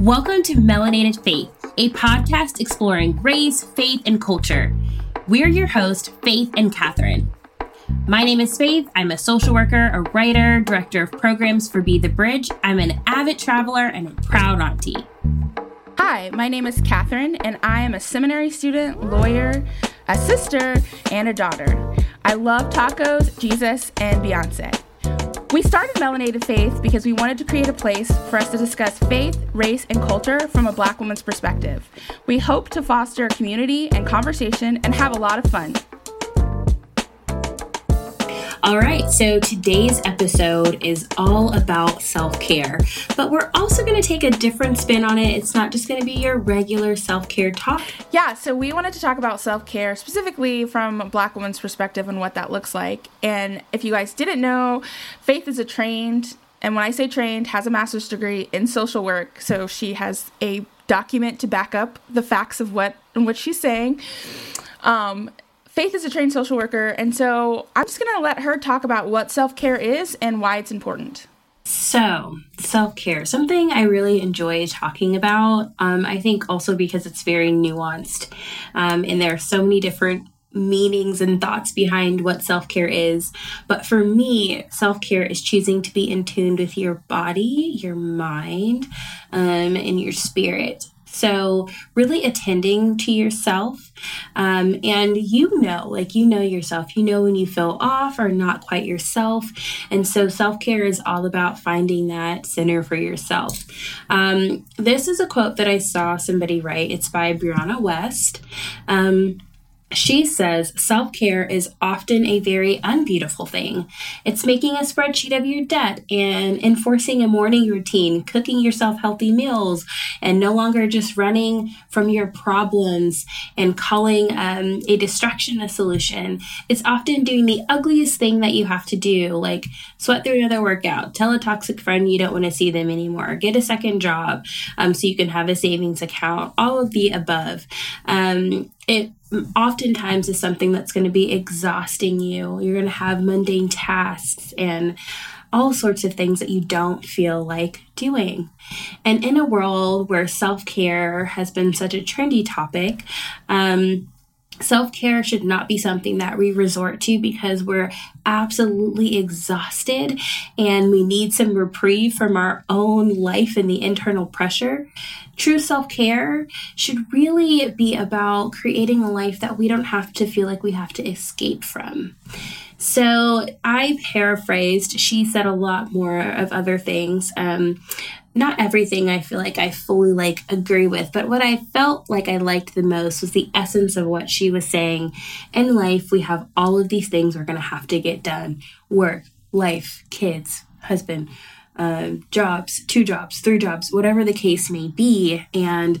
Welcome to Melanated Faith, a podcast exploring race, faith, and culture. We're your hosts, Faith and Kathryn. My name is Faith. I'm a social worker, a writer, director of programs for Be the Bridge. I'm an avid traveler and a proud auntie. Hi, my name is Kathryn, and I am a seminary student, lawyer, a sister, and a daughter. I love tacos, Jesus, and Beyonce. We started Melanated Faith because we wanted to create a place for us to discuss faith, race, and culture from a black woman's perspective. We hope to foster community and conversation and have a lot of fun. All right, so today's episode is all about self care, but we're also going to take a different spin on it. It's not just going to be your regular self care talk. Yeah, so we wanted to talk about self care specifically from a black woman's perspective and what that looks like. And if you guys didn't know, Faith is a trained, and when I say trained, has a master's degree in social work. So she has a document to back up the facts of what and what she's saying. Um, Faith is a trained social worker, and so I'm just going to let her talk about what self care is and why it's important. So, self care, something I really enjoy talking about. Um, I think also because it's very nuanced, um, and there are so many different meanings and thoughts behind what self care is. But for me, self care is choosing to be in tune with your body, your mind, um, and your spirit. So, really attending to yourself. Um, and you know, like you know yourself, you know when you feel off or not quite yourself. And so, self care is all about finding that center for yourself. Um, this is a quote that I saw somebody write. It's by Brianna Wiest. Um, she says self care is often a very unbeautiful thing. It's making a spreadsheet of your debt and enforcing a morning routine, cooking yourself healthy meals, and no longer just running from your problems and calling um, a distraction a solution. It's often doing the ugliest thing that you have to do, like sweat through another workout, tell a toxic friend you don't want to see them anymore, get a second job um, so you can have a savings account, all of the above. Um, it oftentimes is something that's going to be exhausting you. You're going to have mundane tasks and all sorts of things that you don't feel like doing. And in a world where self care has been such a trendy topic, um, Self care should not be something that we resort to because we're absolutely exhausted and we need some reprieve from our own life and the internal pressure. True self care should really be about creating a life that we don't have to feel like we have to escape from. So I paraphrased. She said a lot more of other things. Um, not everything I feel like I fully like agree with, but what I felt like I liked the most was the essence of what she was saying. In life, we have all of these things we're going to have to get done work, life, kids, husband, uh, jobs, two jobs, three jobs, whatever the case may be. And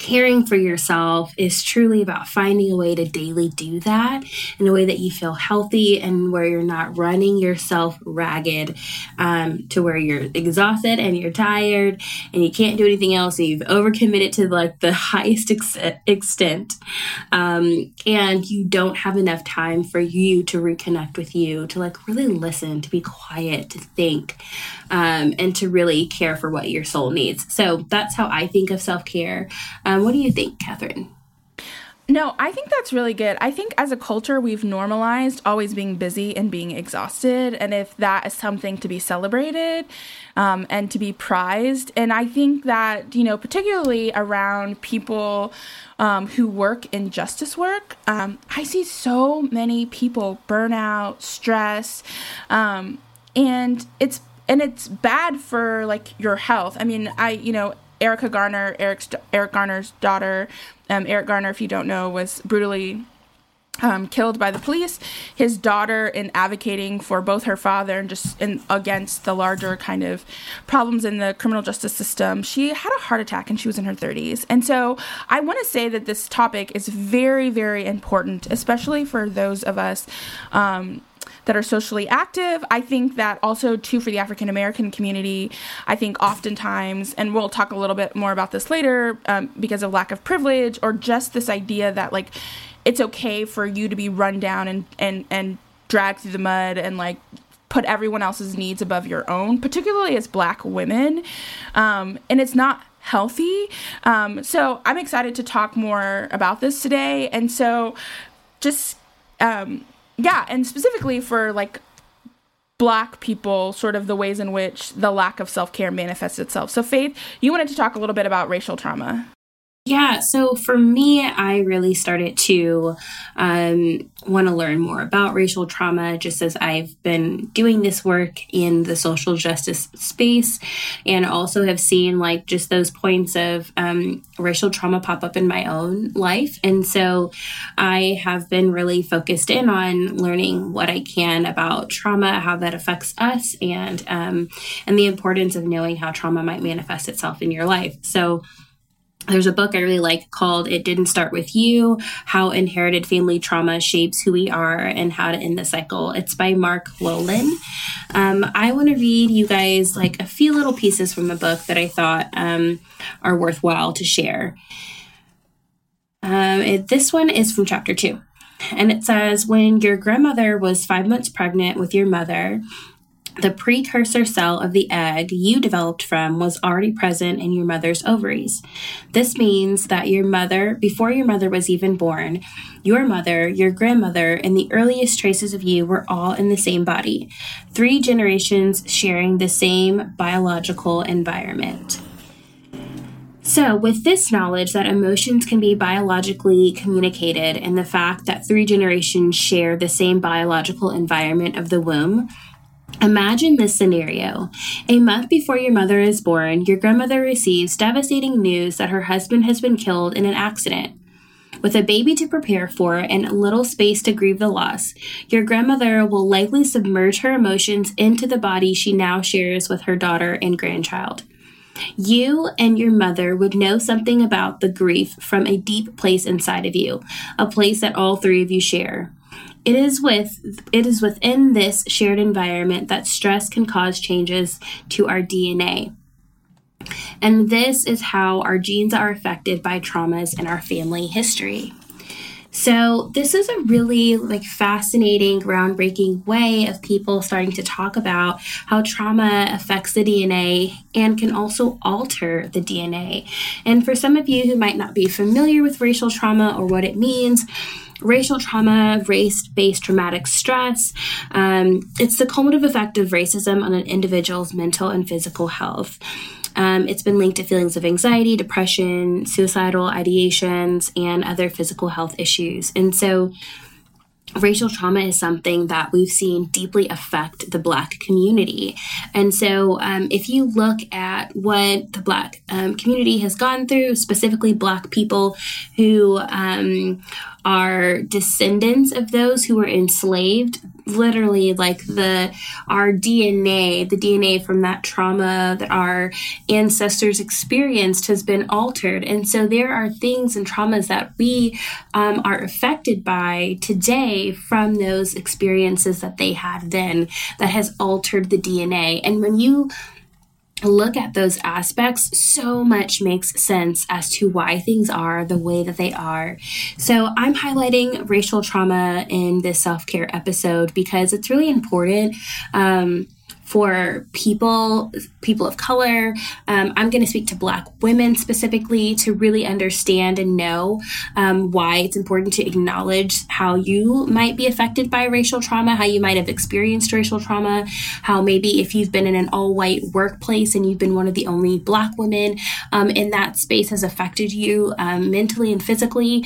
caring for yourself is truly about finding a way to daily do that in a way that you feel healthy and where you're not running yourself ragged um, to where you're exhausted and you're tired and you can't do anything else and you've overcommitted to like the highest ex- extent um, and you don't have enough time for you to reconnect with you to like really listen to be quiet to think um, and to really care for what your soul needs. So that's how i think of self-care um, what do you think, Kathryn? No, I think that's really good. I think as a culture, we've normalized always being busy and being exhausted. And if that is something to be celebrated um, and to be prized, and I think that, you know, particularly around people um, who work in justice work, um, I see so many people burn out, stress, um, and it's and it's bad for like your health. I mean, I you know Erica Garner, Eric's, Eric Garner's daughter. Um, Eric Garner, if you don't know, was brutally um, killed by the police. His daughter, in advocating for both her father and just in, against the larger kind of problems in the criminal justice system, she had a heart attack and she was in her 30s. And so I want to say that this topic is very, very important, especially for those of us. Um, that are socially active. I think that also too for the African American community. I think oftentimes, and we'll talk a little bit more about this later, um, because of lack of privilege or just this idea that like it's okay for you to be run down and and and dragged through the mud and like put everyone else's needs above your own, particularly as black women. Um, and it's not healthy. Um, so I'm excited to talk more about this today. And so just, um, yeah, and specifically for like black people sort of the ways in which the lack of self-care manifests itself. So faith you wanted to talk a little bit about racial trauma yeah, so for me, I really started to um, want to learn more about racial trauma just as I've been doing this work in the social justice space and also have seen like just those points of um, racial trauma pop up in my own life. And so I have been really focused in on learning what I can about trauma, how that affects us, and um, and the importance of knowing how trauma might manifest itself in your life. So there's a book I really like called It Didn't Start With You How Inherited Family Trauma Shapes Who We Are and How to End the Cycle. It's by Mark Wolynn. Um, I want to read you guys like a few little pieces from the book that I thought um, are worthwhile to share. Um, it, this one is from chapter two. And it says, When your grandmother was five months pregnant with your mother, the precursor cell of the egg you developed from was already present in your mother's ovaries. This means that your mother, before your mother was even born, your mother, your grandmother, and the earliest traces of you were all in the same body. Three generations sharing the same biological environment. So, with this knowledge that emotions can be biologically communicated and the fact that three generations share the same biological environment of the womb, Imagine this scenario. A month before your mother is born, your grandmother receives devastating news that her husband has been killed in an accident. With a baby to prepare for and little space to grieve the loss, your grandmother will likely submerge her emotions into the body she now shares with her daughter and grandchild. You and your mother would know something about the grief from a deep place inside of you, a place that all three of you share. It is with it is within this shared environment that stress can cause changes to our DNA. And this is how our genes are affected by traumas in our family history. So, this is a really like fascinating, groundbreaking way of people starting to talk about how trauma affects the DNA and can also alter the DNA. And for some of you who might not be familiar with racial trauma or what it means, racial trauma, race based traumatic stress. Um, it's the cumulative effect of racism on an individual's mental and physical health. Um, it's been linked to feelings of anxiety, depression, suicidal ideations, and other physical health issues. And so, racial trauma is something that we've seen deeply affect the Black community. And so, um, if you look at what the Black um, community has gone through, specifically Black people who um, are descendants of those who were enslaved literally like the our dna the dna from that trauma that our ancestors experienced has been altered. And so there are things and traumas that we um, are affected by today from those experiences that they had then that has altered the dna and when you look at those aspects, so much makes sense as to why things are the way that they are. So, I'm highlighting racial trauma in this self care episode because it's really important. Um, for people people of color. Um, i'm going to speak to black women specifically to really understand and know um, why it's important to acknowledge how you might be affected by racial trauma how you might have experienced racial trauma how maybe if you've been in an all-white workplace and you've been one of the only black women um, in that space has affected you um, mentally and physically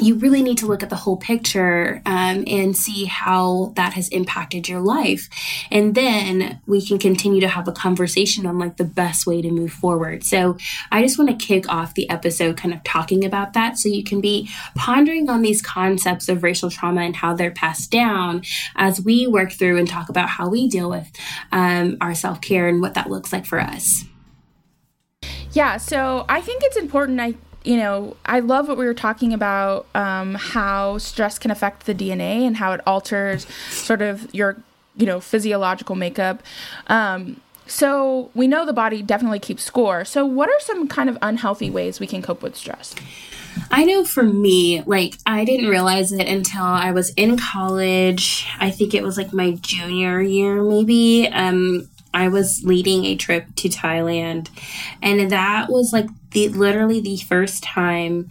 you really need to look at the whole picture um, and see how that has impacted your life. And then we can continue to have a conversation on like the best way to move forward. So i just want to kick off the episode kind of talking about that so you can be pondering on these concepts of racial trauma and how they're passed down as we work through and talk about how we deal with um, our self-care and what that looks like for us. Yeah so i think it's important i you know, I love what we were talking about um, how stress can affect the DNA and how it alters sort of your, you know, physiological makeup. Um, so we know the body definitely keeps score. So, what are some kind of unhealthy ways we can cope with stress? I know for me, like, I didn't realize it until I was in college. I think it was like my junior year, maybe. Um, I was leading a trip to Thailand, and that was like the literally the first time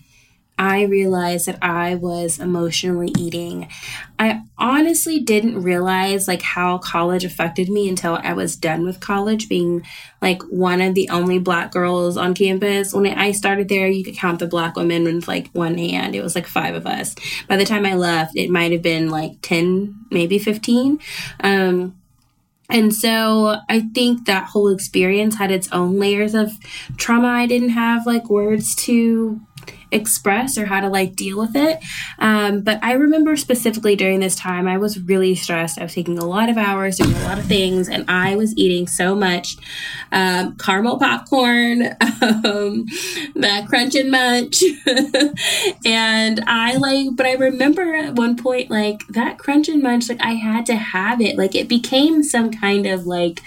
I realized that I was emotionally eating. I honestly didn't realize like how college affected me until I was done with college, being like one of the only black girls on campus. When I started there, you could count the black women with like one hand. It was like five of us. By the time I left, it might have been like 10, maybe 15. Um, and so I think that whole experience had its own layers of trauma I didn't have like words to express or how to like deal with it. Um, but I remember specifically during this time, I was really stressed. I was taking a lot of hours, doing a lot of things, and I was eating so much um, caramel popcorn, um, that crunch and munch. and I like, but I remember at one point, like that crunch and munch, like I had to have it. Like it became some kind of like,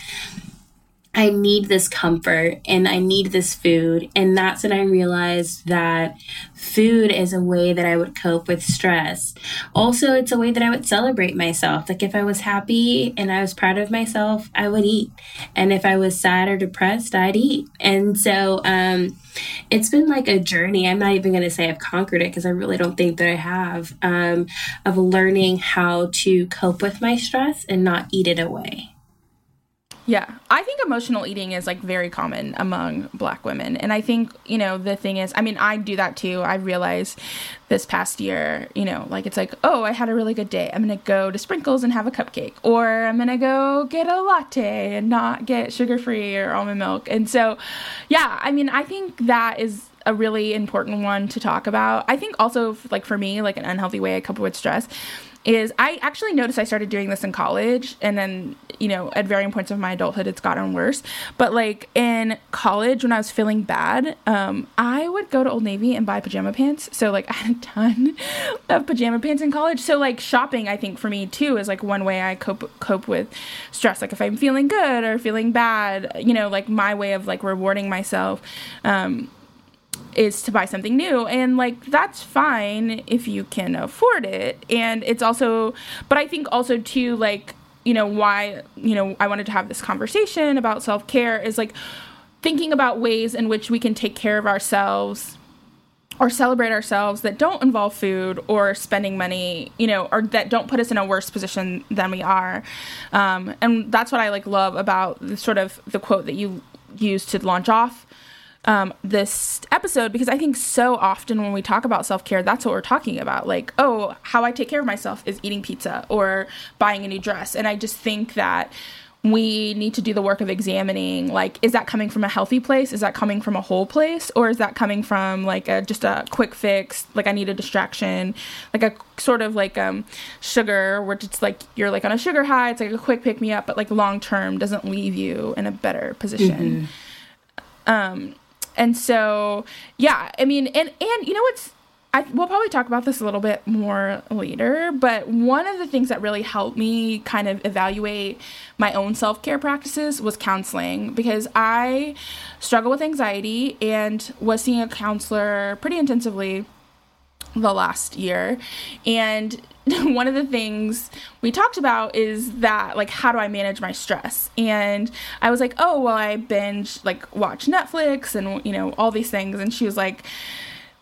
I need this comfort and I need this food. And that's when I realized that food is a way that I would cope with stress. Also, it's a way that I would celebrate myself. Like if I was happy and I was proud of myself, I would eat. And if I was sad or depressed, I'd eat. And so, um, it's been like a journey. I'm not even going to say I've conquered it because I really don't think that I have, um, of learning how to cope with my stress and not eat it away. Yeah, I think emotional eating is like very common among black women. And I think, you know, the thing is, I mean, I do that too. I realized this past year, you know, like it's like, oh, I had a really good day. I'm going to go to Sprinkles and have a cupcake. Or I'm going to go get a latte and not get sugar free or almond milk. And so, yeah, I mean, I think that is a really important one to talk about. I think also, like for me, like an unhealthy way I cope with stress is I actually noticed I started doing this in college and then, you know, at varying points of my adulthood, it's gotten worse. But like in college, when I was feeling bad, um, I would go to Old Navy and buy pajama pants. So like I had a ton of pajama pants in college. So like shopping, I think for me too, is like one way I cope, cope with stress. Like if I'm feeling good or feeling bad, you know, like my way of like rewarding myself. Um, is to buy something new and like that's fine if you can afford it and it's also but i think also too like you know why you know i wanted to have this conversation about self-care is like thinking about ways in which we can take care of ourselves or celebrate ourselves that don't involve food or spending money, you know, or that don't put us in a worse position than we are. Um, and that's what I like love about the sort of the quote that you used to launch off um, this episode because I think so often when we talk about self care, that's what we're talking about. Like, oh, how I take care of myself is eating pizza or buying a new dress. And I just think that we need to do the work of examining like is that coming from a healthy place is that coming from a whole place or is that coming from like a just a quick fix like i need a distraction like a sort of like um sugar where it's like you're like on a sugar high it's like a quick pick me up but like long term doesn't leave you in a better position mm-hmm. um and so, yeah, I mean, and and you know what's I, we'll probably talk about this a little bit more later, but one of the things that really helped me kind of evaluate my own self care practices was counseling because I struggle with anxiety and was seeing a counselor pretty intensively the last year. And one of the things we talked about is that like how do I manage my stress? And I was like, "Oh, well I binge like watch Netflix and you know, all these things." And she was like,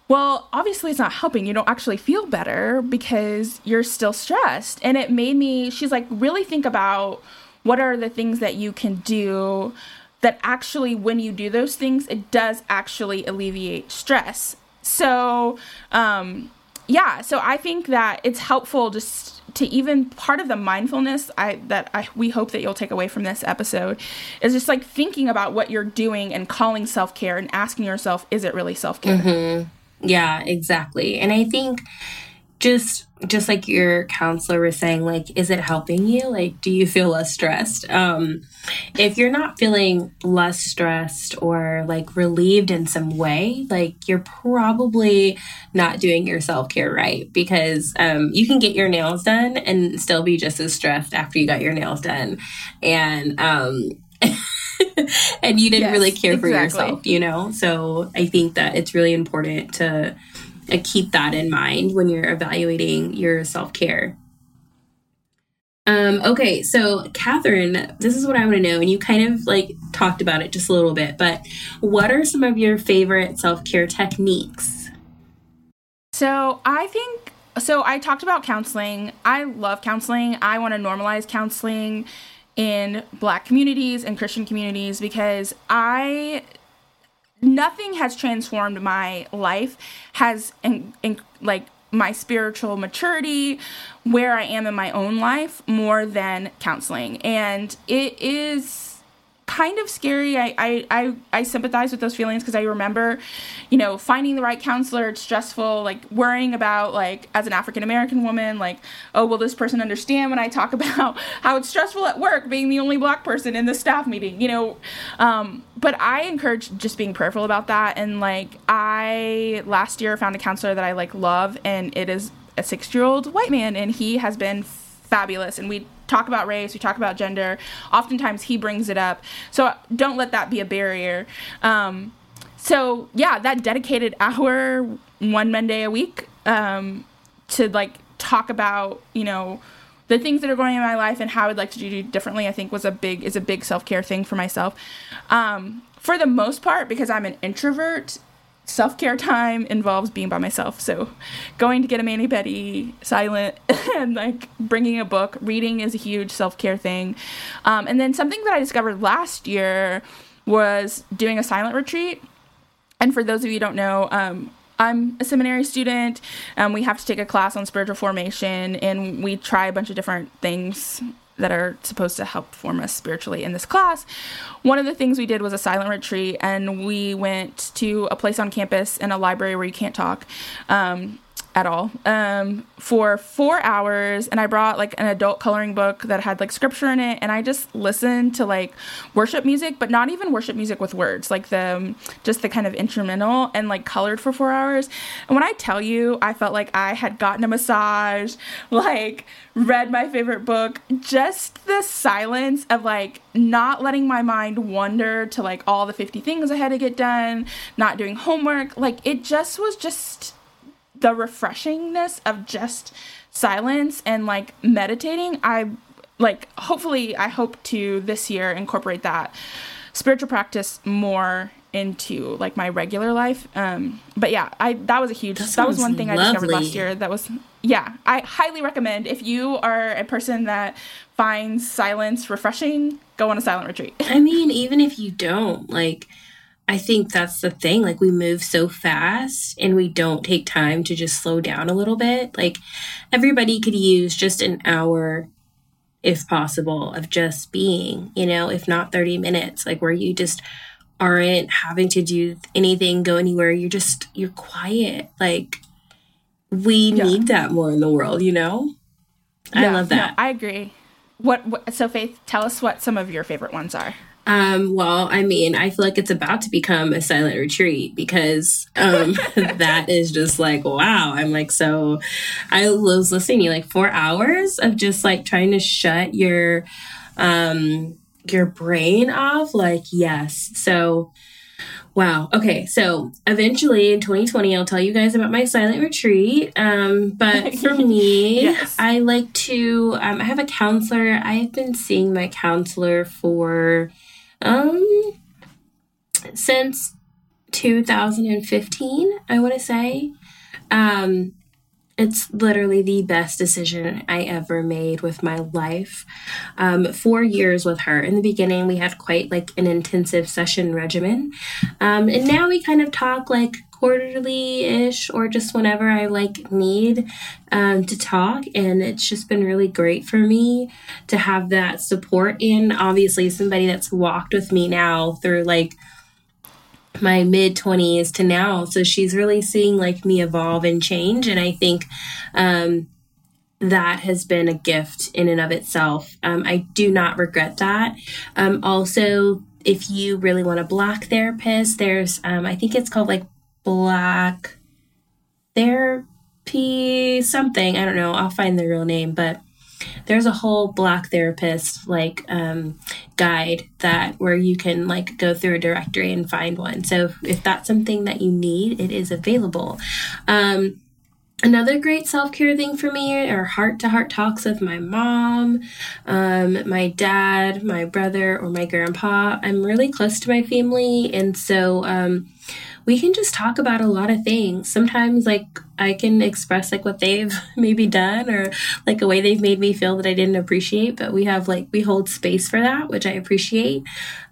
well, obviously it's not helping. You don't actually feel better because you're still stressed. And it made me she's like, "Really think about what are the things that you can do that actually when you do those things, it does actually alleviate stress." So, um yeah, so I think that it's helpful just to even part of the mindfulness I that I we hope that you'll take away from this episode is just like thinking about what you're doing and calling self-care and asking yourself is it really self-care? Mm-hmm. Yeah, exactly. And I think just just like your counselor was saying like is it helping you? Like do you feel less stressed? Um if you're not feeling less stressed or like relieved in some way like you're probably not doing your self-care right because um you can get your nails done and still be just as stressed after you got your nails done. And um and you didn't yes, really care exactly. for yourself you know? So i think that it's really important to keep that in mind when you're evaluating your self care. Um, okay, so Kathryn, this is what I want to know, and you kind of like talked about it just a little bit, but what are some of your favorite self care techniques? So I think so. I talked about counseling. I love counseling. I want to normalize counseling in Black communities and Christian communities because I nothing has transformed my life has in, in, like my spiritual maturity, where I am in my own life, more than counseling. And it is kind of scary. I I I, I sympathize with those feelings because I remember, you know, finding the right counselor. It's stressful. Like worrying about like as an African American woman, like oh will this person understand when I talk about how it's stressful at work being the only black person in the staff meeting. You know, um, but I encourage just being prayerful about that. And like I last year found a counselor that I like love, and it is a six year old white man, and he has been fabulous. And we talk about race, we talk about gender. Oftentimes he brings it up. So don't let that be a barrier. Um, so yeah, that dedicated hour one Monday a week um, to like talk about, you know, the things that are going in my life and how I'd like to do differently, I think was a big is a big self care thing for myself. Um, for the most part, because I'm an introvert, self care time involves being by myself. So, going to get a mani pedi, silent, and like bringing a book, reading is a huge self care thing. Um, and then something that I discovered last year was doing a silent retreat. And for those of you who don't know, um, I'm a seminary student. Um, we have to take a class on spiritual formation, and we try a bunch of different things that are supposed to help form us spiritually in this class. One of the things we did was a silent retreat, and we went to a place on campus in a library where you can't talk. Um, at all um, for four hours and i brought like an adult coloring book that had like scripture in it and i just listened to like worship music but not even worship music with words like the um, just the kind of instrumental and like colored for four hours. And when i tell you i felt like i had gotten a massage like read my favorite book just the silence of like not letting my mind wander to like all the 50 things i had to get done not doing homework like it just was just the refreshingness of just silence and like meditating i like hopefully i hope to this year incorporate that spiritual practice more into like my regular life um but yeah i that was a huge that, that was one thing lovely. i discovered last year that was yeah i highly recommend if you are a person that finds silence refreshing go on a silent retreat i mean even if you don't like I think that's the thing. Like, we move so fast and we don't take time to just slow down a little bit. Like, everybody could use just an hour, if possible, of just being, you know, if not 30 minutes, like where you just aren't having to do anything, go anywhere. You're just, you're quiet. Like, we yeah. need that more in the world, you know? Yeah, I love that. No, I agree. What, what, so Faith, tell us what some of your favorite ones are. Um, well, I mean, I feel like it's about to become a silent retreat because um, that is just like, wow. I'm like, so I was listening to you like four hours of just like trying to shut your um your brain off. Like, yes. So Wow. Okay. So eventually in 2020, I'll tell you guys about my silent retreat. Um, but for me, yes. I like to, um, I have a counselor. I've been seeing my counselor for um, since 2015, I want to say. Um, it's literally the best decision I ever made with my life. Um, four years with her. In the beginning, we had quite like an intensive session regimen. Um, and now we kind of talk like quarterly ish or just whenever I like need um, to talk. And it's just been really great for me to have that support in. Obviously, somebody that's walked with me now through like my mid 20s to now. So she's really seeing like me evolve and change. And I think, um, that has been a gift in and of itself. Um, I do not regret that. Um, also, if you really want a black therapist, there's, um, I think it's called like black therapy something. I don't know. I'll find the real name, but there's a whole black therapist like um, guide that where you can like go through a directory and find one. So if, that's something that you need, it is available. Um, Another great self care thing for me are heart to heart talks with my mom, um, my dad, my brother, or my grandpa. I'm really close to my family, and so um, we can just talk about a lot of things. Sometimes, like, I can express like what they've maybe done or like a way they've made me feel that I didn't appreciate, but we have like, we hold space for that, which I appreciate.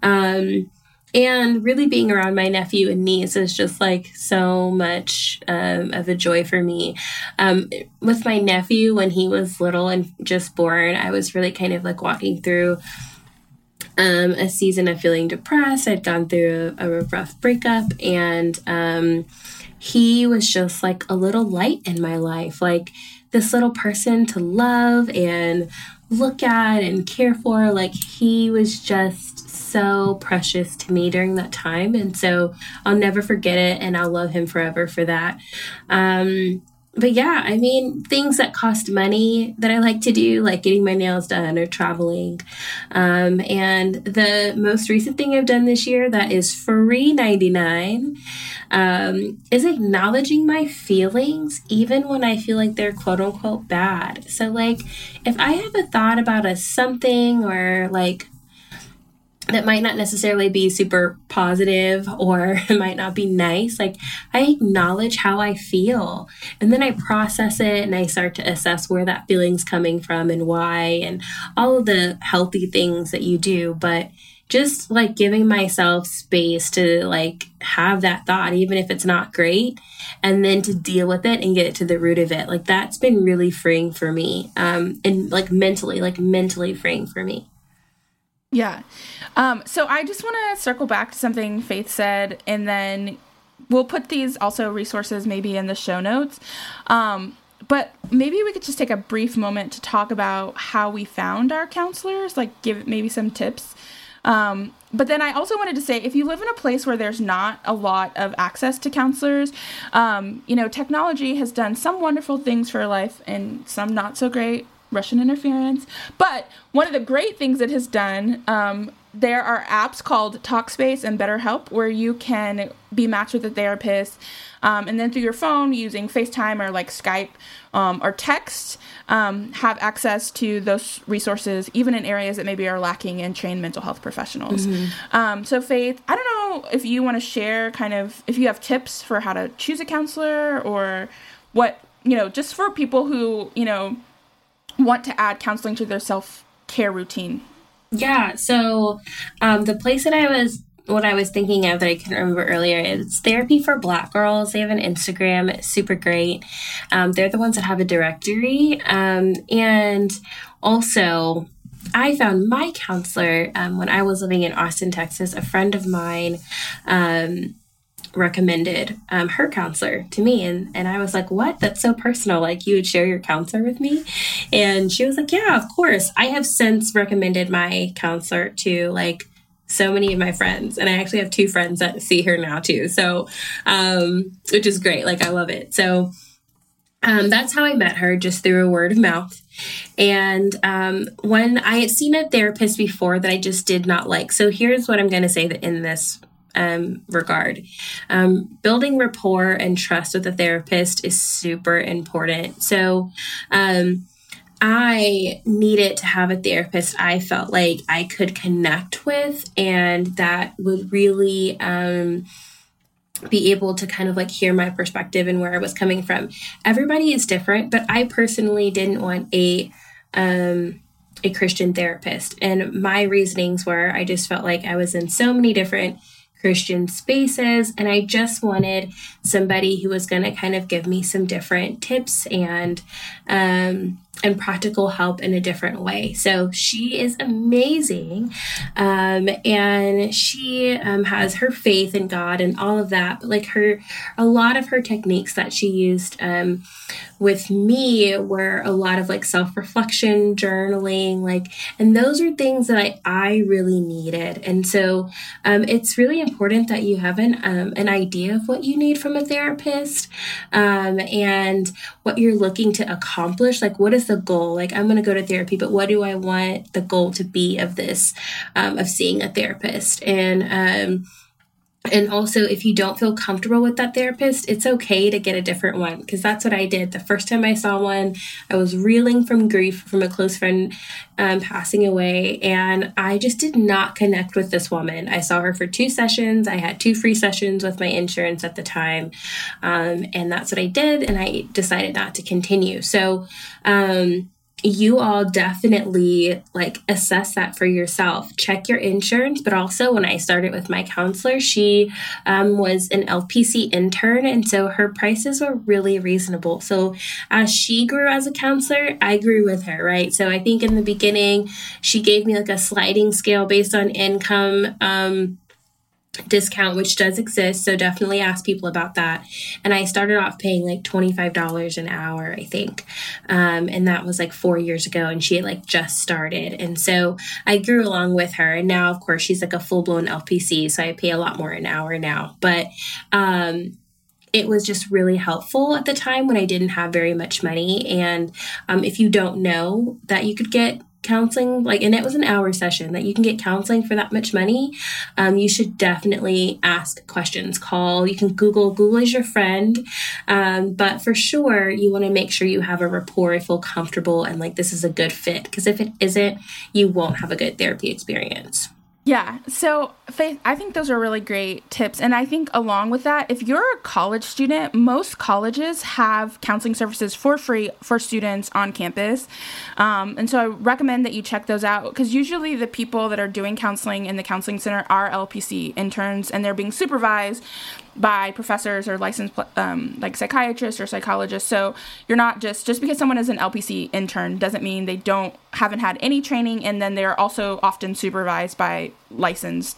Um, and really being around my nephew and niece is just like so much um, of a joy for me um, with my nephew when he was little and just born i was really kind of like walking through um, a season of feeling depressed i'd gone through a, a rough breakup and um, he was just like a little light in my life like this little person to love and look at and care for like he was just so precious to me during that time. And so I'll never forget it and I'll love him forever for that. Um, but yeah, I mean, things that cost money that I like to do, like getting my nails done or traveling. Um, and the most recent thing I've done this year that is free 99 um, is acknowledging my feelings, even when I feel like they're quote unquote bad. So, like, if I have a thought about a something or like that might not necessarily be super positive or might not be nice. Like, I acknowledge how I feel and then I process it and I start to assess where that feeling's coming from and why and all of the healthy things that you do. But just like giving myself space to like have that thought, even if it's not great, and then to deal with it and get it to the root of it. Like, that's been really freeing for me. Um, and like mentally, like mentally freeing for me. Yeah. Um, so I just want to circle back to something Faith said, and then we'll put these also resources maybe in the show notes. Um, but maybe we could just take a brief moment to talk about how we found our counselors, like give maybe some tips. Um, but then I also wanted to say if you live in a place where there's not a lot of access to counselors, um, you know, technology has done some wonderful things for life and some not so great. Russian interference. But one of the great things it has done, um, there are apps called Talkspace and BetterHelp where you can be matched with a therapist. Um, and then through your phone using FaceTime or like Skype um, or text, um, have access to those resources, even in areas that maybe are lacking in trained mental health professionals. Mm-hmm. Um, so, Faith, I don't know if you want to share kind of if you have tips for how to choose a counselor or what, you know, just for people who, you know, want to add counseling to their self care routine? Yeah, so um, the place that I was what I was thinking of that I couldn't remember earlier is Therapy for Black Girls. They have an Instagram, it's super great. Um, they're the ones that have a directory. Um, and also, I found my counselor um, when I was living in Austin, Texas. A friend of mine um, recommended um, her counselor to me. And and I was like what? That's so personal. Like you would share your counselor with me? And she was like yeah of course. I have since recommended my counselor to like so many of my friends. And I actually have two friends that see her now too. So um which is great. Like I love it. So um, that's how I met her, just through a word of mouth. And um, when I had seen a therapist before that I just did not like. So here's what I'm going to say that in this um, regard. Um, building rapport and trust with a therapist is super important. So, um, I needed to have a therapist I felt like I could connect with and that would really um, be able to kind of like hear my perspective and where I was coming from. Everybody is different, but I personally didn't want a um, a Christian therapist. And my reasonings were I just felt like I was in so many different Christian spaces. And I just wanted somebody who was going to kind of give me some different tips and um, and practical help in a different way. So she is amazing. Um, and she um, has her faith in God and all of that. But like her, a lot of her techniques that she used um, with me were a lot of like self reflection, journaling, like, and those are things that I, I really needed. And so um, it's really important that you have an, um, an idea of what you need from a therapist um, and what you're looking to accomplish. Like, what is the goal? Like, I'm going to go to therapy, but what do I want the goal to be of this, um, of seeing a therapist? And, um, and also, if you don't feel comfortable with that therapist, it's okay to get a different one because that's what I did. The first time I saw one, I was reeling from grief from a close friend um, passing away, and I just did not connect with this woman. I saw her for two sessions. I had two free sessions with my insurance at the time, um, and that's what I did, and I decided not to continue. So, um, you all definitely like assess that for yourself. Check your insurance but also when i started with my counselor she um, was an lpc intern and so her prices were really reasonable. So as she grew as a counselor i grew with her right? So i think in the beginning she gave me like a sliding scale based on income um, discount, which does exist. So definitely ask people about that. And I started off paying like $25 an hour, I think. Um, and that was like four years ago. And she had like just started. And so I grew along with her. And now, of course, she's like a full blown LPC. So I pay a lot more an hour now. But, um, it was just really helpful at the time when I didn't have very much money. And um, if you don't know that you could get counseling like and it was an hour session that you can get counseling for that much money um, you should definitely ask questions call you can google google is your friend um, but for sure you want to make sure you have a rapport feel comfortable and like this is a good fit because if it isn't you won't have a good therapy experience yeah. So, Faith, I think those are really great tips. And I think along with that, if you're a college student, most colleges have counseling services for free for students on campus. Um, and so I recommend that you check those out because usually the people that are doing counseling in the counseling center are LPC interns and they're being supervised by professors or licensed um, like psychiatrists or psychologists. So you're not just just because someone is an LPC intern doesn't mean they don't haven't had any training, and then they're also often supervised by licensed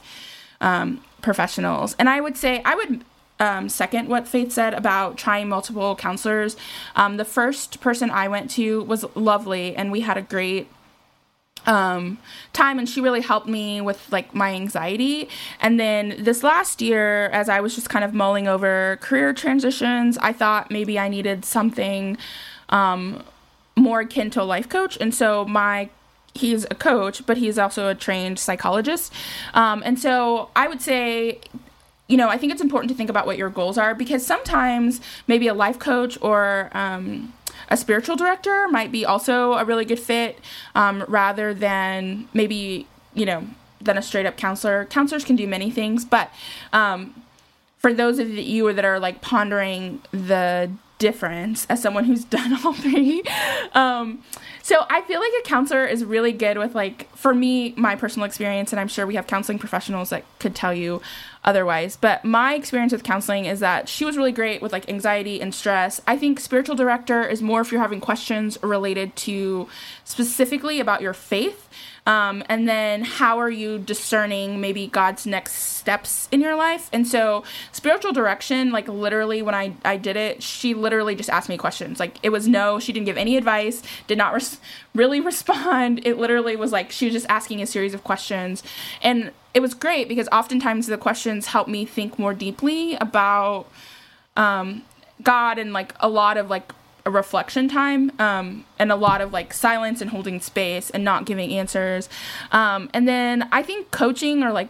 um, professionals. And I would say I would um, second what Faith said about trying multiple counselors. Um, the first person I went to was lovely, and we had a great um, time and she really helped me with like my anxiety and then this last year as i was just kind of mulling over career transitions i thought maybe i needed something um, more akin to a life coach and so my he's a coach but he's also a trained psychologist um, and so i would say you know i think it's important to think about what your goals are because sometimes maybe a life coach or um, a spiritual director might be also a really good fit um, rather than maybe, you know, than a straight up counselor. Counselors can do many things, but um, for those of you that are like pondering the difference as someone who's done all three, um, so I feel like a counselor is really good with like for me my personal experience and I'm sure we have counseling professionals that could tell you otherwise. But my experience with counseling is that she was really great with like anxiety and stress. I think spiritual director is more if you're having questions related to specifically about your faith um, and then how are you discerning maybe God's next steps in your life? And so spiritual direction, like literally when I, I did it, she literally just asked me questions. Like it was no, she didn't give any advice, did not res- really respond. It literally was like she was just asking a series of questions. And it was great because oftentimes the questions help me think more deeply about um, God and like a lot of like a reflection time um, and a lot of like silence and holding space and not giving answers. Um, and then I think coaching or like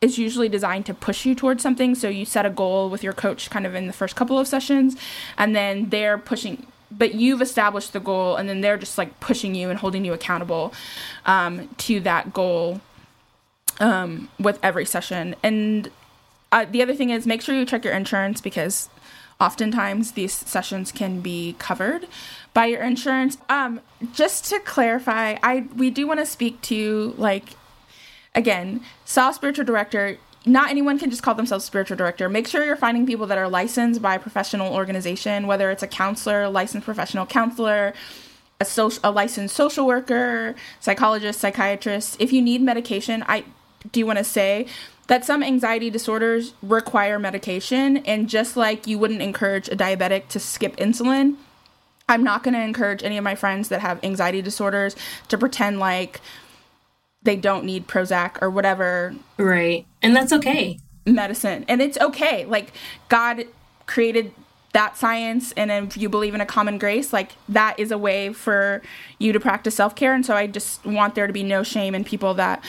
is usually designed to push you towards something. So you set a goal with your coach kind of in the first couple of sessions, and then they're pushing. But you've established the goal, and then they're just like pushing you and holding you accountable um, to that goal um, with every session. And uh, the other thing is make sure you check your insurance because oftentimes these sessions can be covered by your insurance. Um, just to clarify, I we do want to speak to like again, saw spiritual director. Not anyone can just call themselves spiritual director. Make sure you're finding people that are licensed by a professional organization, whether it's a counselor, licensed professional counselor, a social, a licensed social worker, psychologist, psychiatrist. If you need medication, I do want to say that some anxiety disorders require medication. And just like you wouldn't encourage a diabetic to skip insulin, I'm not going to encourage any of my friends that have anxiety disorders to pretend like they don't need Prozac or whatever. Right. And that's okay. Medicine. And it's okay. Like, God created that science and if you believe in a common grace like that is a way for you to practice self-care and so i just want there to be no shame in people that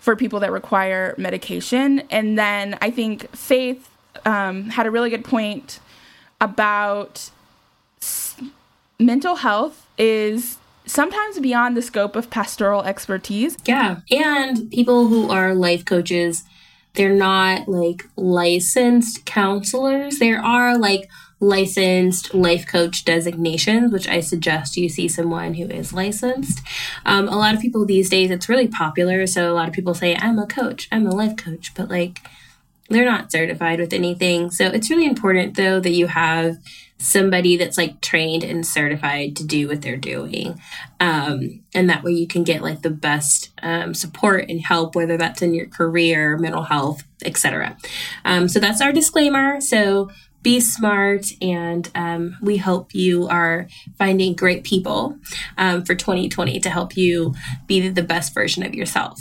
for people that require medication. And then I think Faith um, had a really good point about s- mental health is sometimes beyond the scope of pastoral expertise. Yeah. And people who are life coaches, they're not like licensed counselors. There are like licensed life coach designations, which I suggest you see someone who is licensed. Um, a lot of people these days, it's really popular. So a lot of people say, I'm a coach, I'm a life coach, but like they're not certified with anything. So it's really important though that you have somebody that's like trained and certified to do what they're doing. Um, and that way you can get like the best um, support and help, whether that's in your career, mental health, etc. Um, so that's our disclaimer. So be smart, and um, we hope you are finding great people um, for 2020 to help you be the best version of yourself.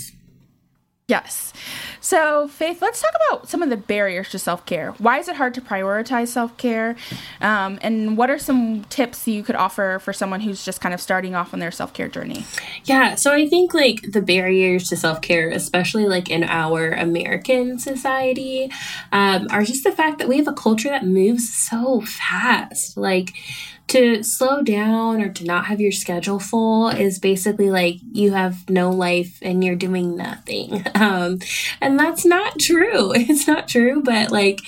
Yes. So, Faith, let's talk about some of the barriers to self care. Why is it hard to prioritize self care? Um, and what are some tips you could offer for someone who's just kind of starting off on their self care journey? Yeah, so I think like the barriers to self care, especially like in our American society, um, are just the fact that we have a culture that moves so fast. Like, to slow down or to not have your schedule full is basically like you have no life and you're doing nothing. Um, and that's not true. It's not true, but like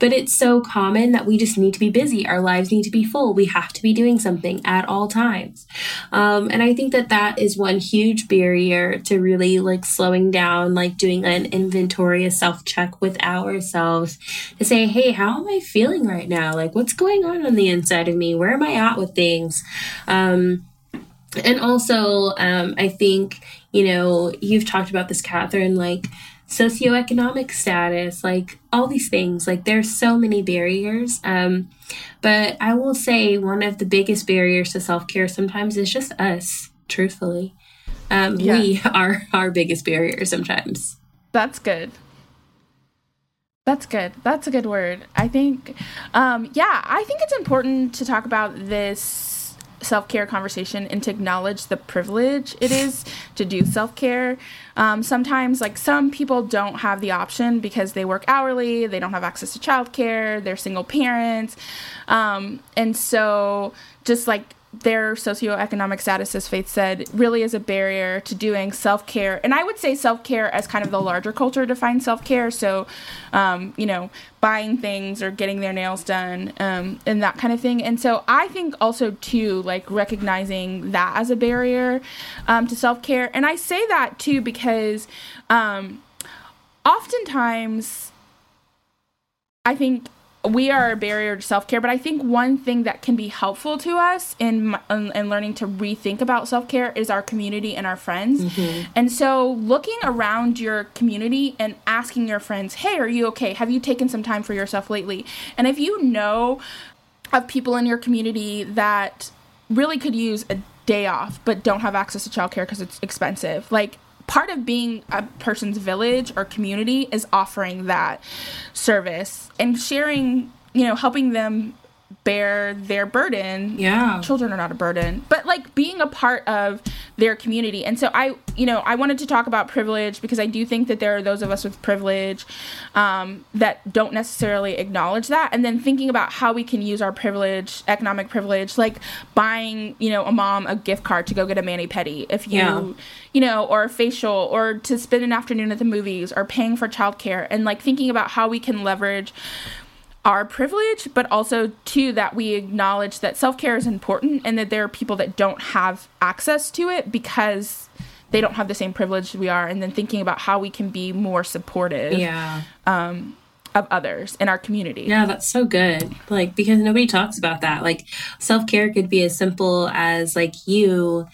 but it's so common that we just need to be busy. Our lives need to be full. We have to be doing something at all times. Um, and I think that that is one huge barrier to really like slowing down, like doing an inventory, a self check with ourselves to say, hey, how am I feeling right now? Like, what's going on on the inside of me? Where am I at with things? Um, and also, um, I think, you know, you've talked about this, Kathryn, like, socioeconomic status, like all these things. Like there's so many barriers. Um, but I will say one of the biggest barriers to self care sometimes is just us, truthfully. Um, yeah. We are our biggest barrier sometimes. That's good. That's good. That's a good word. I think, um, yeah, I think it's important to talk about this self care conversation and to acknowledge the privilege it is to do self care. Um, sometimes, like some people don't have the option because they work hourly, they don't have access to childcare, they're single parents. Um, and so, just like their socioeconomic status, as Faith said, really is a barrier to doing self care. And I would say self care as kind of the larger culture defines self care. So, um, you know, buying things or getting their nails done um, and that kind of thing. And so I think also, too, like recognizing that as a barrier um, to self care. And I say that, too, because um, oftentimes I think we are a barrier to self care, but I think one thing that can be helpful to us in in, learning to rethink about self care is our community and our friends. Mm-hmm. And so, looking around your community and asking your friends, "Hey, are you okay? Have you taken some time for yourself lately?" And if you know of people in your community that really could use a day off but don't have access to childcare because it's expensive, like part of being a person's village or community is offering that service and sharing, you know, helping them bear their burden. Yeah. Children are not a burden, but like being a part of their community. And so I, you know, I wanted to talk about privilege because I do think that there are those of us with privilege um, that don't necessarily acknowledge that. And then thinking about how we can use our privilege, economic privilege, like buying, you know, a mom a gift card to go get a mani pedi if you, yeah. you know, or a facial or to spend an afternoon at the movies or paying for childcare and like thinking about how we can leverage our privilege, but also too that we acknowledge that self care is important and that there are people that don't have access to it because they don't have the same privilege we are, and then thinking about how we can be more supportive. Yeah. Um, of others in our community. Yeah, that's so good. Like because nobody talks about that. Like self-care could be as simple as like you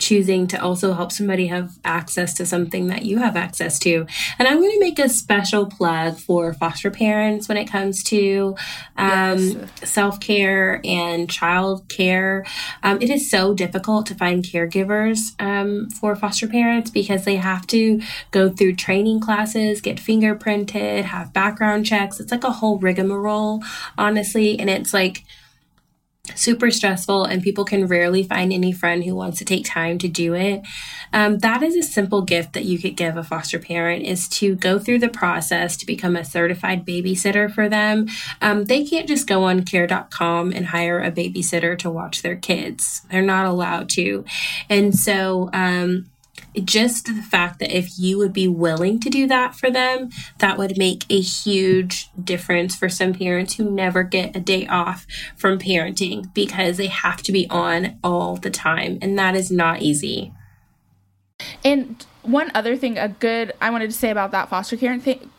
choosing to also help somebody have access to something that you have access to. And I'm going to make a special plug for foster parents when it comes to um, yes. self care and child care. Um, it is so difficult to find caregivers um, for foster parents because they have to go through training classes, get fingerprinted, have background checks. It's like a whole rigmarole, honestly. And it's like, super stressful and people can rarely find any friend who wants to take time to do it. Um, that is a simple gift that you could give a foster parent is to go through the process to become a certified babysitter for them. Um, they can't just go on care.com and hire a babysitter to watch their kids. They're not allowed to. And so um, just the fact that if you would be willing to do that for them, that would make a huge difference for some parents who never get a day off from parenting because they have to be on all the time. And that is not easy. And one other thing, a good, I wanted to say about that foster care thing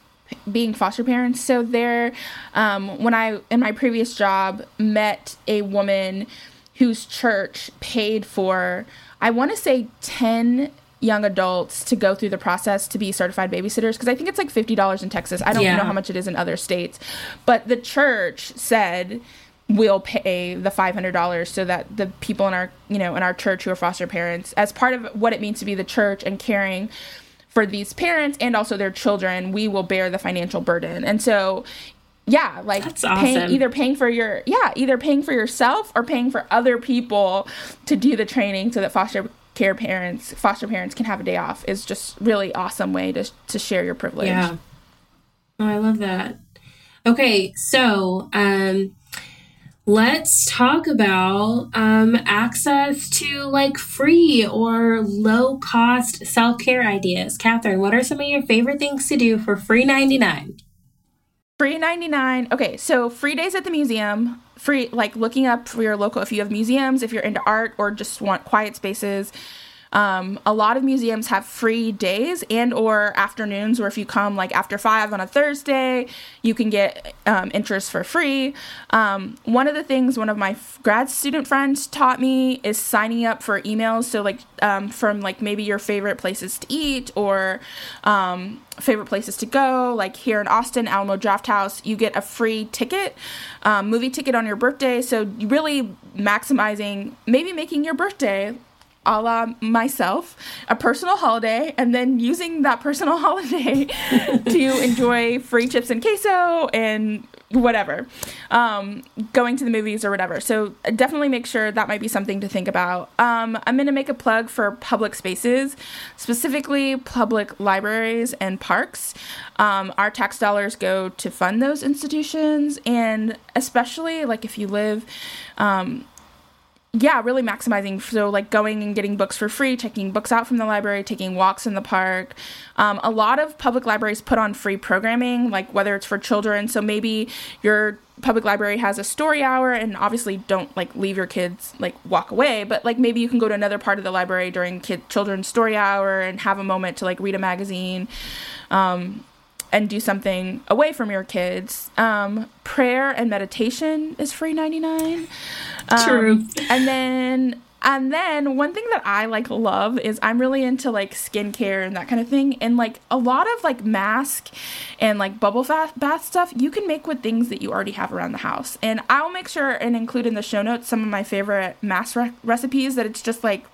being foster parents. So there, um, when I in my previous job met a woman whose church paid for, I want to say ten young adults to go through the process to be certified babysitters because I think it's like $50 in Texas. I don't yeah. know how much it is in other states. But the church said we'll pay the $500 so that the people in our, you know, in our church who are foster parents as part of what it means to be the church and caring for these parents and also their children, we will bear the financial burden. And so yeah like awesome. paying, either paying for your yeah either paying for yourself or paying for other people to do the training so that foster care parents, foster parents can have a day off is just really awesome way to to share your privilege. Yeah. Oh, I love that. Okay, so um let's talk about um, access to like free or low cost self care ideas. Kathryn, what are some of your favorite things to do for free 99? Free 99. Okay, so free days at the museum, free like looking up for your local if you have museums, if you're into art or just want quiet spaces. Um, a lot of museums have free days and or afternoons where if you come like after five on a Thursday, you can get um, interest for free. Um, one of the things one of my f- grad student friends taught me is signing up for emails. So like um, from like maybe your favorite places to eat or um, favorite places to go. Like here in Austin, Alamo Drafthouse, you get a free ticket, um, movie ticket on your birthday. So really maximizing, maybe making your birthday a la myself a personal holiday and then using that personal holiday to enjoy free chips and queso and whatever um, going to the movies or whatever. So definitely make sure that might be something to think about. Um, i'm going to make a plug for public spaces specifically public libraries and parks. Um, our tax dollars go to fund those institutions and especially like if you live um, yeah, really maximizing. So, like going and getting books for free, taking books out from the library, taking walks in the park. Um, a lot of public libraries put on free programming, like whether it's for children. So, maybe your public library has a story hour and obviously don't like leave your kids like walk away but like maybe you can go to another part of the library during kid children's story hour and have a moment to like read a magazine um, and do something away from your kids. Um, prayer and meditation is free ninety nine. Um, True. And then and then one thing that I like love is I'm really into like skincare and that kind of thing. And like a lot of like mask and like bubble bath stuff you can make with things that you already have around the house. And I'll make sure and include in the show notes some of my favorite mask re- recipes that it's just like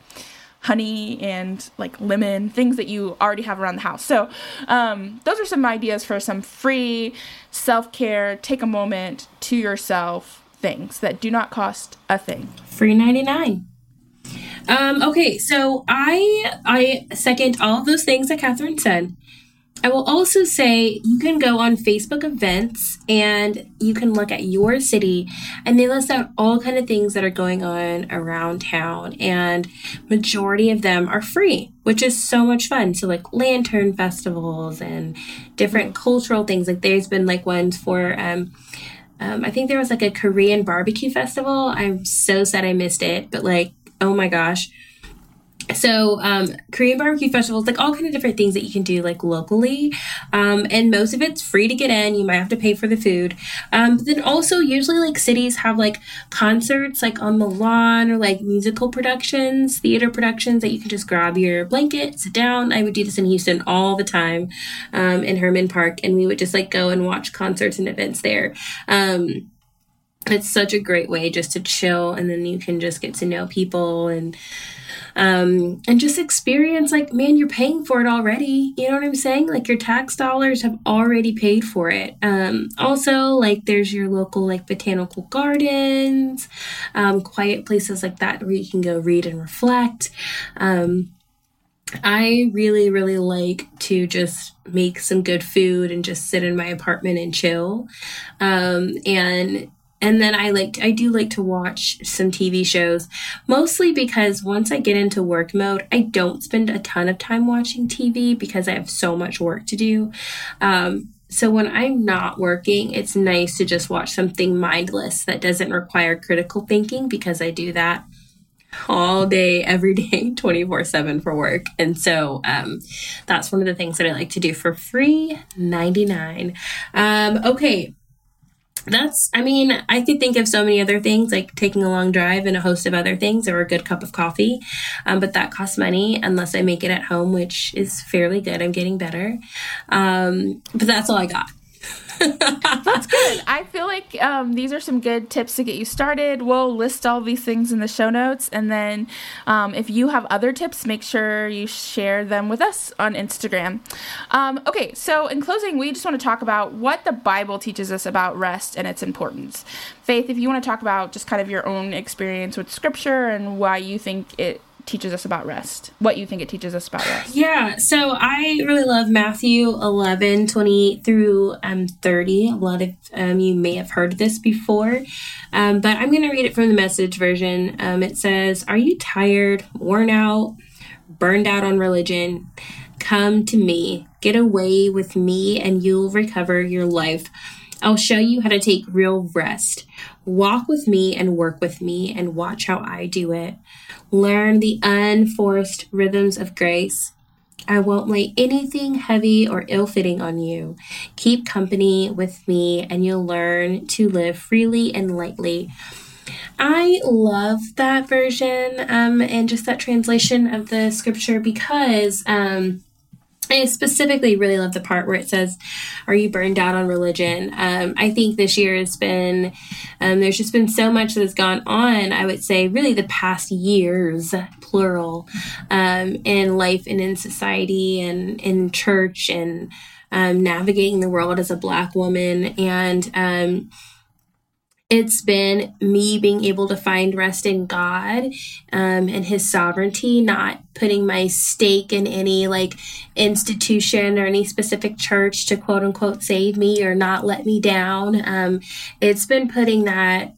honey and like lemon, things that you already have around the house. So, um, those are some ideas for some free self care, take a moment to yourself things that do not cost a thing. Free 99. Um, okay, so I I second all of those things that Kathryn said. I will also say you can go on Facebook events and you can look at your city and they list out all kind of things that are going on around town and majority of them are free, which is so much fun. So like lantern festivals and different cultural things. Like there's been like ones for um um, I think there was like a Korean barbecue festival. I'm so sad I missed it, but like, oh my gosh, so um, korean barbecue festivals like all kind of different things that you can do like locally. Um, and most of it's free to get in. You might have to pay for the food. Um, but then also usually like cities have like concerts like on the lawn or like musical productions theater productions that you can just grab your blanket sit down. I would do this in houston all the time um, in Hermann Park and we would just like go and watch concerts and events there. Um, it's such a great way just to chill and then you can just get to know people and um, and just experience like man you're paying for it already. You know what i'm saying? Like your tax dollars have already paid for it. Um, also like there's your local like botanical gardens um, quiet places like that where you can go read and reflect. Um, I really, really like to just make some good food and just sit in my apartment and chill. Um, and and then I like I do like to watch some TV shows, mostly because once I get into work mode, I don't spend a ton of time watching TV because I have so much work to do. Um, so when I'm not working, it's nice to just watch something mindless that doesn't require critical thinking because I do that all day, every day, 24 7 for work. And so um, that's one of the things that I like to do for free 99. Um, okay, that's i mean i could think of so many other things like taking a long drive and a host of other things or a good cup of coffee. Um, but that costs money unless i make it at home which is fairly good. I'm getting better. Um, but that's all i got That's good. I feel like um, these are some good tips to get you started. We'll list all these things in the show notes. And then um, if you have other tips, make sure you share them with us on Instagram. Um, okay, so in closing, we just want to talk about what the Bible teaches us about rest and its importance. Faith, if you want to talk about just kind of your own experience with scripture and why you think it teaches us about rest. What you think it teaches us about rest. Yeah, so I really love Matthew 11, 28 through um, 30. A lot of um, you may have heard this before, um, but I'm going to read it from the message version. Um, it says, Are you tired, worn out, burned out on religion? Come to me, get away with me, and you'll recover your life. I'll show you how to take real rest. Walk with me and work with me and watch how I do it. Learn the unforced rhythms of grace. I won't lay anything heavy or ill fitting on you. Keep company with me and you'll learn to live freely and lightly. I love that version um, and just that translation of the scripture because um, I specifically really love the part where it says, Are you burned out on religion? Um, I think this year has been, um, there's just been so much that has gone on, I would say, really the past years, plural, um, in life and in society and in church and um, navigating the world as a Black woman. And, um, it's been me being able to find rest in God um, and His sovereignty, not putting my stake in any like institution or any specific church to quote unquote save me or not let me down. Um, it's been putting that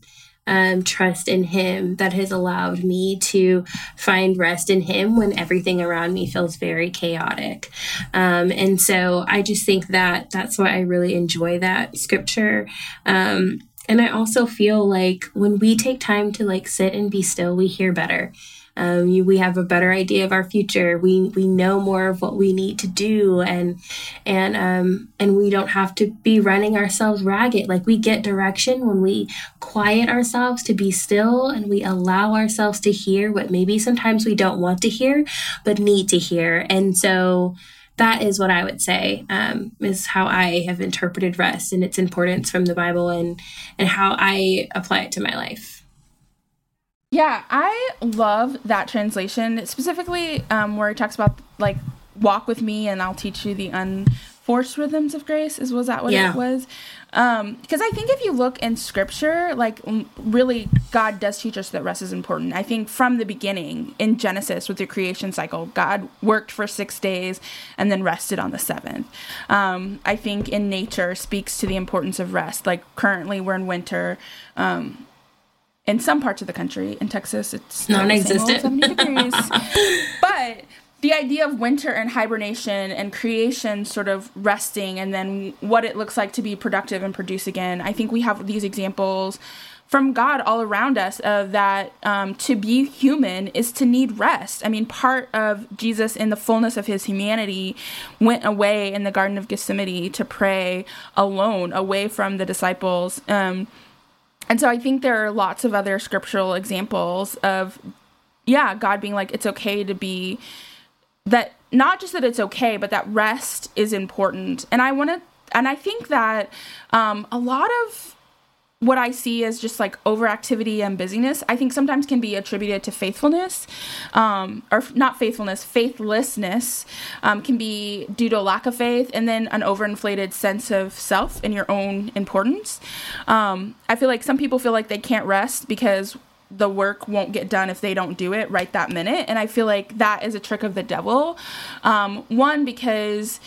um, trust in Him that has allowed me to find rest in Him when everything around me feels very chaotic. Um, and so I just think that that's why I really enjoy that scripture. Um, and I also feel like when we take time to like sit and be still, we hear better. Um, you, we have a better idea of our future. We we know more of what we need to do, and and um, and we don't have to be running ourselves ragged. Like we get direction when we quiet ourselves to be still, and we allow ourselves to hear what maybe sometimes we don't want to hear, but need to hear. And so that is what I would say um, is how I have interpreted rest and its importance from the Bible and and how I apply it to my life. Yeah, I love that translation specifically um, where it talks about like walk with me and I'll teach you the unforced rhythms of grace. Is was that what yeah. it was? Um, because I think if you look in scripture, like really, God does teach us that rest is important. I think from the beginning in Genesis with the creation cycle, God worked for six days and then rested on the seventh. Um, I think in nature speaks to the importance of rest. Like currently, we're in winter. Um, in some parts of the country, in Texas, it's non-existent, 70 degrees. but the idea of winter and hibernation and creation sort of resting and then what it looks like to be productive and produce again. I think we have these examples from God all around us of that um, to be human is to need rest. I mean, part of Jesus in the fullness of his humanity went away in the Garden of Gethsemane to pray alone, away from the disciples. Um, and so I think there are lots of other scriptural examples of, yeah, God being like, it's okay to be that not just that it's okay, but that rest is important. And I want to, and I think that um, a lot of what I see as just like overactivity and busyness, I think sometimes can be attributed to faithfulness, um, or not faithfulness, faithlessness um, can be due to a lack of faith and then an overinflated sense of self and your own importance. Um, I feel like some people feel like they can't rest because the work won't get done if they don't do it right that minute. And I feel like that is a trick of the devil. Um, one, because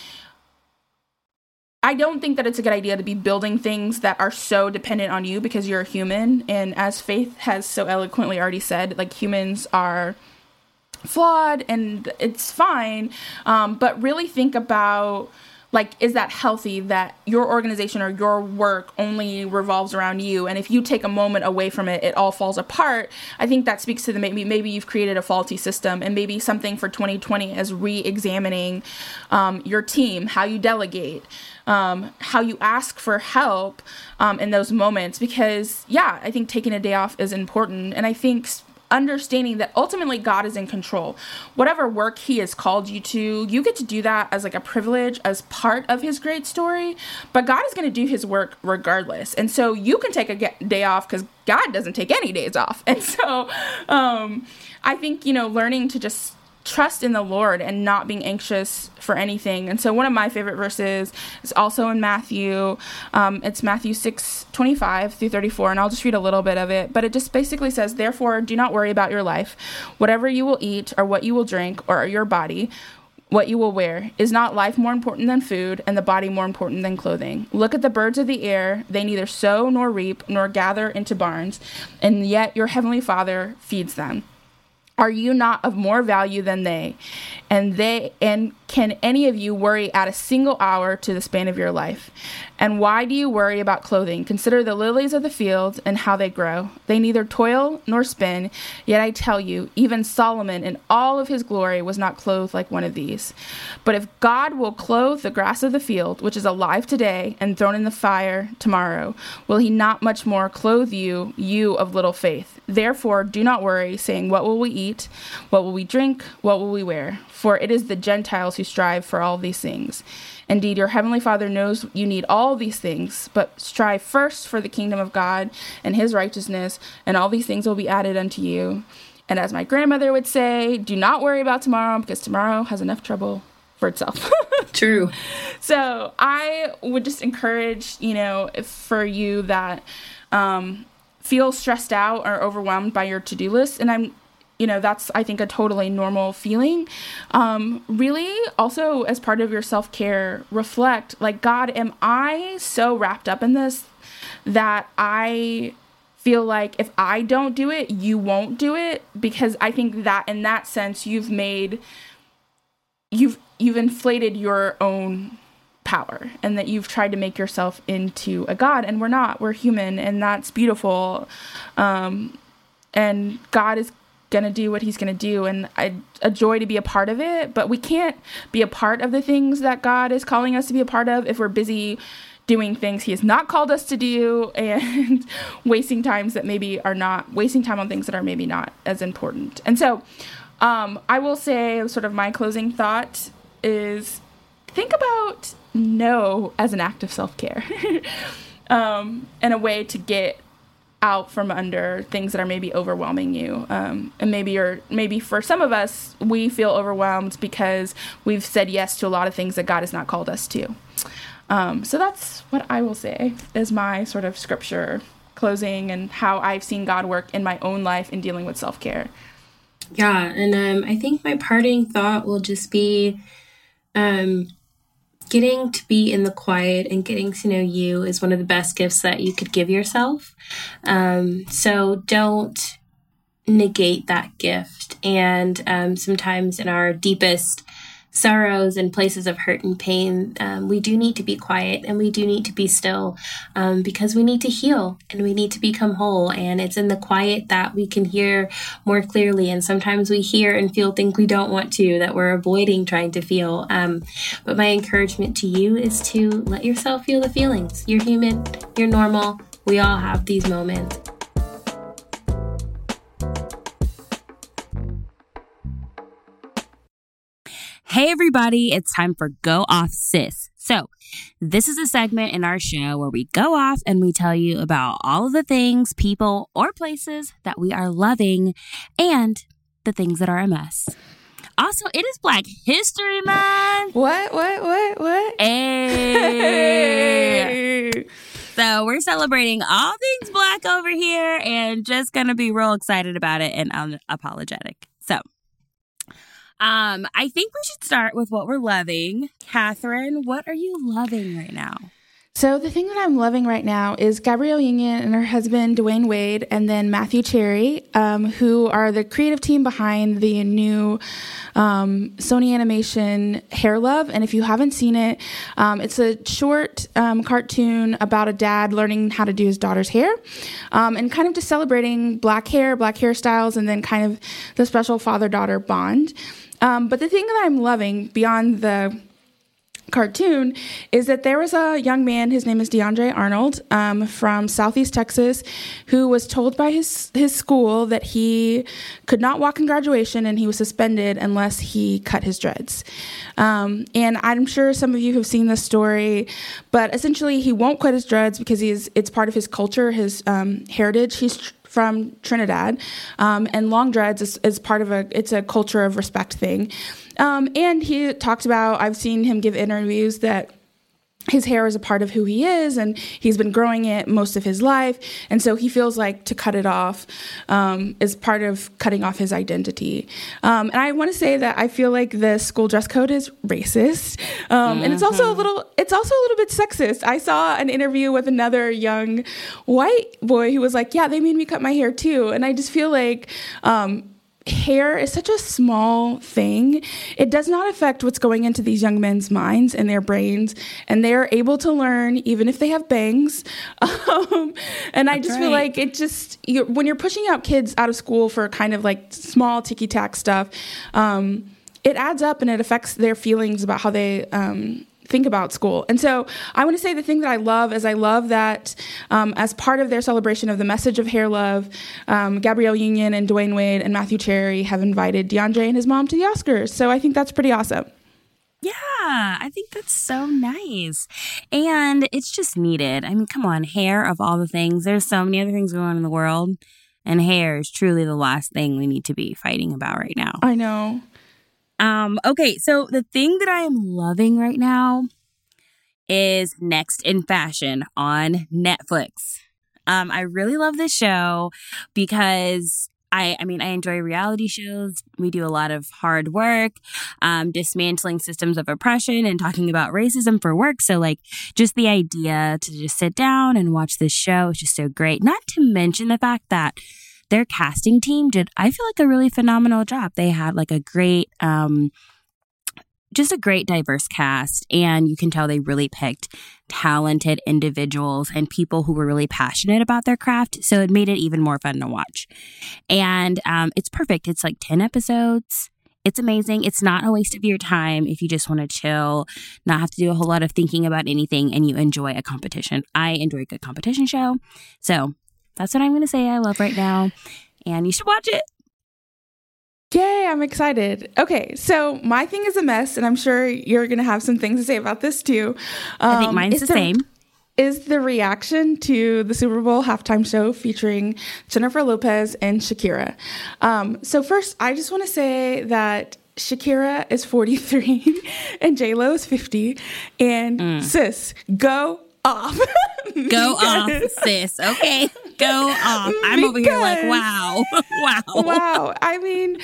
I don't think that it's a good idea to be building things that are so dependent on you because you're a human. And as Faith has so eloquently already said, like humans are flawed and it's fine. Um, but really think about like is that healthy that your organization or your work only revolves around you? And if you take a moment away from it it all falls apart. I think that speaks to the maybe maybe you've created a faulty system and maybe something for 2020 is re-examining um, your team how you delegate um, how you ask for help um, in those moments. Because yeah i think taking a day off is important. And i think understanding that ultimately God is in control. Whatever work He has called you to, you get to do that as like a privilege, as part of His great story. But God is going to do His work regardless. And so you can take a day off because God doesn't take any days off. And so um, I think, you know, learning to just trust in the Lord and not being anxious for anything. And so one of my favorite verses is also in Matthew. Um, it's Matthew 6 25 through 34, and I'll just read a little bit of it. But it just basically says, Therefore, do not worry about your life, whatever you will eat, or what you will drink, or your body. What you will wear. Is not life more important than food, and the body more important than clothing? Look at the birds of the air. They neither sow nor reap nor gather into barns, and yet your heavenly Father feeds them. Are you not of more value than they? And they and can any of you worry at a single hour to the span of your life? And why do you worry about clothing? Consider the lilies of the field and how they grow. They neither toil nor spin, yet I tell you, even Solomon in all of his glory was not clothed like one of these. But if God will clothe the grass of the field, which is alive today and thrown in the fire tomorrow, will he not much more clothe you, you of little faith? Therefore, do not worry, saying, What will we eat? What will we drink? What will we wear? For it is the Gentiles who strive for all these things. Indeed, your heavenly Father knows you need all these things, but strive first for the kingdom of God and his righteousness, and all these things will be added unto you. And as my grandmother would say, do not worry about tomorrow because tomorrow has enough trouble for itself. True. So I would just encourage, you know, for you that um, feel stressed out or overwhelmed by your to-do list and i'm you know that's i think a totally normal feeling. Um, really also as part of your self-care reflect like god am i so wrapped up in this that i feel like if i don't do it you won't do it? Because i think that in that sense you've made you've you've inflated your own power and that you've tried to make yourself into a god. And we're not. We're human and that's beautiful. Um, and god is gonna do what he's gonna do and I, a joy to be a part of it. But we can't be a part of the things that god is calling us to be a part of if we're busy doing things he has not called us to do and wasting times that maybe are not wasting time on things that are maybe not as important. And so um, i will say sort of my closing thought is think about no as an act of self care um, and a way to get out from under things that are maybe overwhelming you. Um, and maybe you're maybe for some of us we feel overwhelmed because we've said yes to a lot of things that god has not called us to. Um, so that's what i will say is my sort of scripture closing and how i've seen god work in my own life in dealing with self-care. Yeah and um, i think my parting thought will just be um, getting to be in the quiet and getting to know you is one of the best gifts that you could give yourself. Um, so don't negate that gift. And um, sometimes in our deepest sorrows and places of hurt and pain, um, we do need to be quiet and we do need to be still um, because we need to heal and we need to become whole. And it's in the quiet that we can hear more clearly. And sometimes we hear and feel things we don't want to that we're avoiding trying to feel. Um, but my encouragement to you is to let yourself feel the feelings. You're human, you're normal. We all have these moments. Hey, everybody, it's time for Go Off Sis So, this is a segment in our show where we go off and we tell you about all of the things, people, or places that we are loving and the things that are a mess. Also, it is Black History Month. What? What? What? What? Hey. So we're celebrating all things black over here and just gonna be real excited about it and unapologetic. So um, I think we should start with what we're loving. Kathryn, what are you loving right now? So the thing that I'm loving right now is Gabrielle Union and her husband Dwyane Wade, and then Matthew Cherry, um, who are the creative team behind the new um, Sony Animation Hair Love. And if you haven't seen it, um, it's a short um, cartoon about a dad learning how to do his daughter's hair, um, and kind of just celebrating black hair, black hairstyles, and then kind of the special father-daughter bond. Um, but the thing that I'm loving beyond the cartoon is that there was a young man, his name is DeAndre Arnold, um, from Southeast Texas, who was told by his, his school that he could not walk in graduation and he was suspended unless he cut his dreads. Um, and I'm sure some of you have seen this story, but essentially he won't cut his dreads because he's it's part of his culture, his um, heritage. He's from Trinidad, um, and long dreads is, is, part of a it's a culture of respect thing. Um, and he talked about I've seen him give interviews that his hair is a part of who he is and he's been growing it most of his life and so he feels like to cut it off um, is part of cutting off his identity um, and i want to say that i feel like the school dress code is racist um, mm-hmm. and it's also a mm-hmm. little it's also a little bit sexist i saw an interview with another young white boy who was like yeah they made me cut my hair too and i just feel like um, hair is such a small thing. It does not affect what's going into these young men's minds and their brains, and they are able to learn even if they have bangs. Um, and That's I just right. feel like it just you're, when you're pushing out kids out of school for kind of like small ticky tack stuff. Um, it adds up and it affects their feelings about how they um, think about school. And so I want to say the thing that I love is I love that um, as part of their celebration of the message of hair love, um, Gabrielle Union and Dwyane Wade and Matthew Cherry have invited DeAndre and his mom to the Oscars. So I think that's pretty awesome. Yeah, I think that's so nice. And it's just needed. I mean, come on, hair of all the things. There's so many other things going on in the world. And hair is truly the last thing we need to be fighting about right now. I know. Um, okay, so the thing that I am loving right now is Next in Fashion on Netflix. Um, I really love this show because I, I mean, I enjoy reality shows. We do a lot of hard work, um, dismantling systems of oppression and talking about racism for work. So, like, just the idea to just sit down and watch this show is just so great. Not to mention the fact that their casting team did, I feel like, a really phenomenal job. They had like a great, um, just a great diverse cast and you can tell they really picked talented individuals and people who were really passionate about their craft so it made it even more fun to watch. And um, it's perfect. It's like 10 episodes. It's amazing. It's not a waste of your time if you just want to chill not have to do a whole lot of thinking about anything and you enjoy a competition. I enjoy a good competition show. So that's what I'm going to say I love right now. And you should watch it. Yay, I'm excited. Okay, so my thing is a mess, and I'm sure you're going to have some things to say about this too. Um, I think um, mine's the, the same. Is the reaction to the Super Bowl halftime show featuring Jennifer Lopez and Shakira. Um, so, first, I just want to say that Shakira is 43 and J Lo is 50. And mm. sis, go off. Go off, sis. Okay, go off. I'm because, over here like, wow, wow, wow. I mean,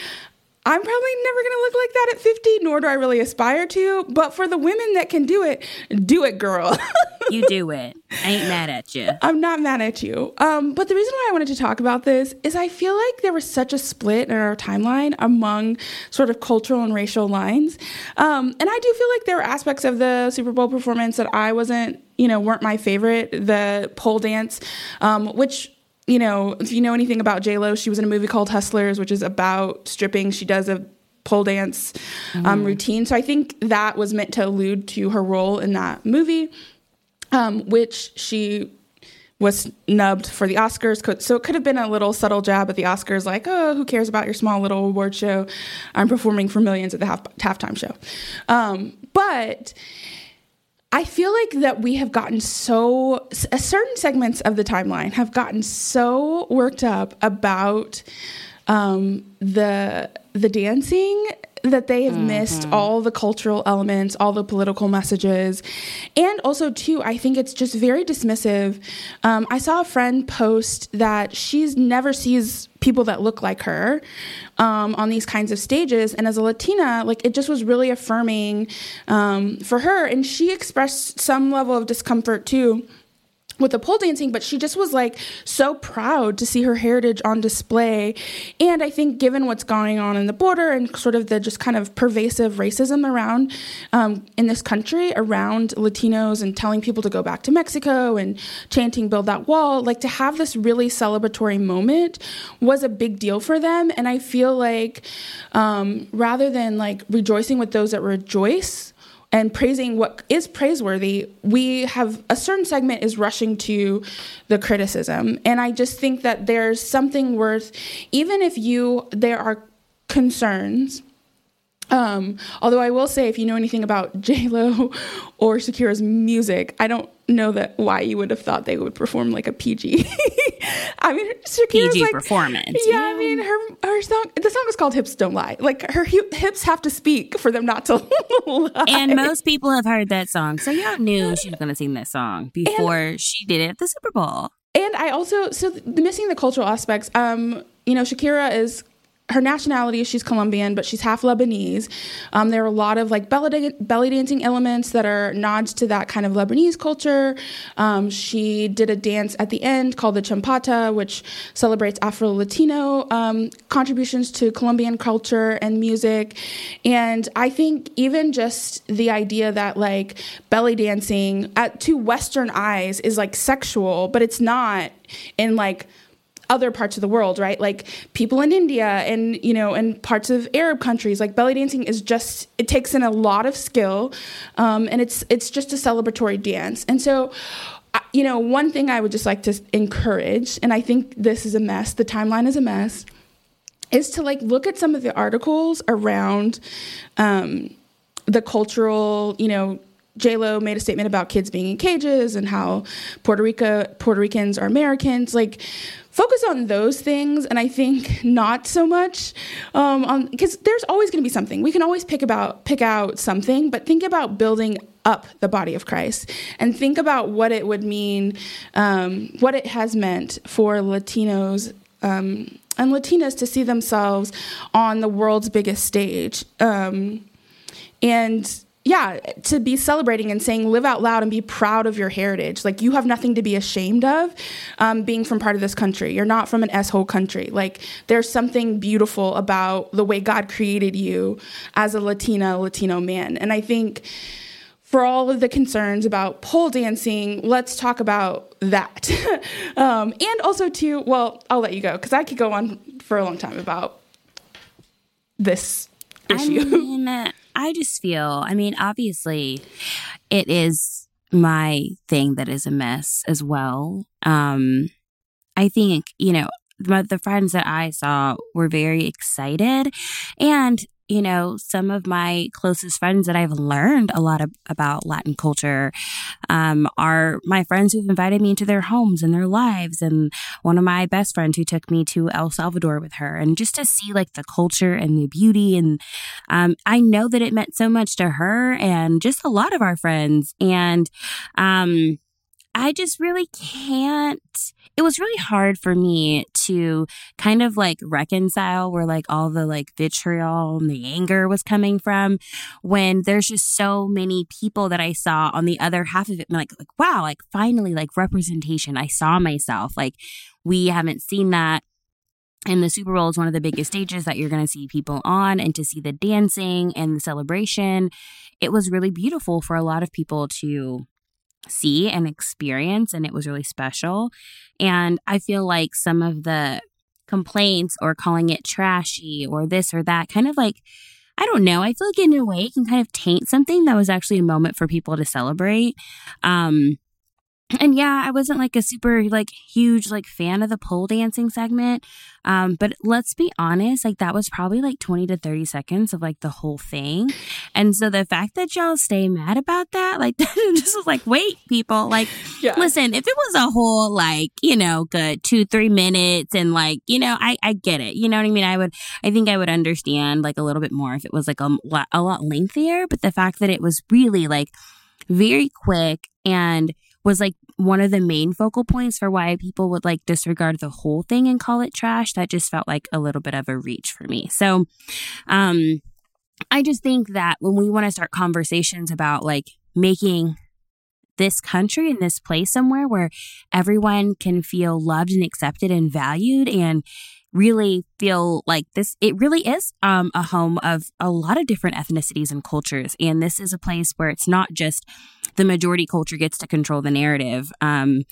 I'm probably never going to look like that at 50, nor do I really aspire to. But for the women that can do it, do it, girl. you do it. I ain't mad at you. I'm not mad at you. Um, but the reason why I wanted to talk about this is I feel like there was such a split in our timeline among sort of cultural and racial lines. Um, and I do feel like there were aspects of the Super Bowl performance that I wasn't, you know, weren't my favorite. The pole dance, um, which you know, if you know anything about J Lo, she was in a movie called Hustlers, which is about stripping. She does a pole dance um, mm. routine. So I think that was meant to allude to her role in that movie, um, which she was snubbed for the Oscars. So it could have been a little subtle jab at the Oscars, like, oh, who cares about your small little award show? I'm performing for millions at the half- halftime show. Um, but I feel like that we have gotten so certain segments of the timeline have gotten so worked up about um, the the dancing that they have mm-hmm. missed all the cultural elements, all the political messages. And also, too, I think it's just very dismissive. Um, I saw a friend post that she's never sees people that look like her um, on these kinds of stages. And as a Latina, like it just was really affirming um, for her. And she expressed some level of discomfort, too with the pole dancing, but she just was like so proud to see her heritage on display. And I think, given what's going on in the border and sort of the just kind of pervasive racism around um, in this country around Latinos and telling people to go back to Mexico and chanting "Build that wall," like to have this really celebratory moment was a big deal for them. And I feel like um, rather than like rejoicing with those that rejoice and praising what is praiseworthy, we have a certain segment is rushing to the criticism. And I just think that there's something worth, even if you, there are concerns um, although I will say, if you know anything about J Lo or Shakira's music, I don't know that why you would have thought they would perform like a PG. I mean, Shakira's PG like, performance. Yeah, yeah, I mean, her her song. The song is called "Hips Don't Lie." Like her hips have to speak for them not to lie. And most people have heard that song, so y'all knew she was going to sing that song before and, she did it at the Super Bowl. And I also so the, missing the cultural aspects. Um, you know, Shakira is her nationality she's Colombian, but she's half Lebanese. Um, there are a lot of like belly, belly dancing elements that are nods to that kind of Lebanese culture. Um, she did a dance at the end called the Champeta, which celebrates Afro Latino um, contributions to Colombian culture and music. And I think even just the idea that like belly dancing at to Western eyes is like sexual, but it's not in like other parts of the world, right? Like people in India and you know, and parts of Arab countries. Like belly dancing is just it takes in a lot of skill, um, and it's it's just a celebratory dance. And so, you know, one thing I would just like to encourage, and I think this is a mess. The timeline is a mess. Is to like look at some of the articles around um, the cultural, you know, J Lo made a statement about kids being in cages and how Puerto Rico Puerto Ricans are Americans. Like focus on those things and i think not so much um, on because there's always going to be something we can always pick about pick out something but think about building up the body of christ and think about what it would mean um, what it has meant for latinos um, and latinas to see themselves on the world's biggest stage um, and yeah, to be celebrating and saying, live out loud and be proud of your heritage. Like, you have nothing to be ashamed of um, being from part of this country. You're not from an S hole country. Like, there's something beautiful about the way God created you as a Latina, Latino man. And I think for all of the concerns about pole dancing, let's talk about that. um, and also, too, well, I'll let you go because I could go on for a long time about this issue. I mean, I just feel, I mean, obviously, it is my thing that is a mess as well. Um, I think, you know, the friends that I saw were very excited. And you know, some of my closest friends that I've learned a lot of, about Latin culture um, are my friends who've invited me into their homes and their lives. And one of my best friends who took me to El Salvador with her. And just to see like the culture and the beauty. And um, I know that it meant so much to her and just a lot of our friends. And um, I just really can't it was really hard for me to kind of like reconcile where like all the like vitriol and the anger was coming from when there's just so many people that I saw on the other half of it. Like, like wow, like finally, like representation. I saw myself. Like, we haven't seen that. And the Super Bowl is one of the biggest stages that you're going to see people on, and to see the dancing and the celebration, it was really beautiful for a lot of people to see and experience. And it was really special. And I feel like some of the complaints or calling it trashy or this or that kind of like, I don't know. I feel like in a way it can kind of taint something that was actually a moment for people to celebrate. Um, and yeah, I wasn't like a super like huge like fan of the pole dancing segment. Um, but let's be honest, like that was probably like 20 to 30 seconds of like the whole thing. And so the fact that y'all stay mad about that, like just was like, wait, people, like yeah. listen, if it was a whole like, you know, good two, three minutes and like, you know, I, I get it. You know what I mean? I would I think I would understand like a little bit more if it was like a, a lot lengthier, but the fact that it was really like very quick and was like one of the main focal points for why people would like disregard the whole thing and call it trash. That just felt like a little bit of a reach for me. So, um, I just think that when we want to start conversations about like making this country and this place somewhere where everyone can feel loved and accepted and valued and really feel like this it really is um, a home of a lot of different ethnicities and cultures. And this is a place where it's not just the majority culture gets to control the narrative. Um,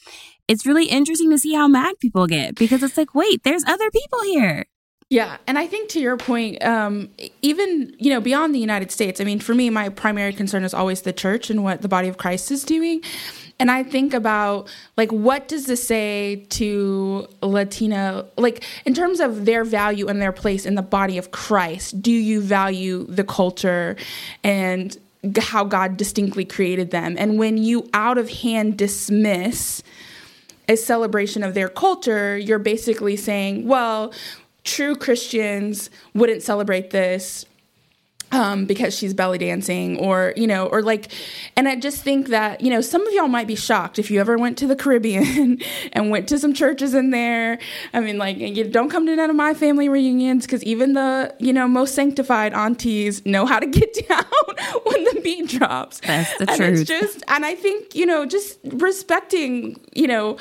it's really interesting to see how mad people get because it's like wait there's other people here. Yeah, and I think to your point, um, even you know beyond the United States, I mean, for me, my primary concern is always the church and what the body of Christ is doing. And I think about like what does this say to Latina like in terms of their value and their place in the body of Christ? Do you value the culture and how God distinctly created them? And when you out of hand dismiss a celebration of their culture, you're basically saying, well, true Christians wouldn't celebrate this um, because she's belly dancing or you know or like and i just think that you know some of y'all might be shocked if you ever went to the caribbean and went to some churches in there. I mean like you don't come to none of my family reunions because even the you know most sanctified aunties know how to get down when the beat drops. That's the and truth. it's just and i think you know just respecting you know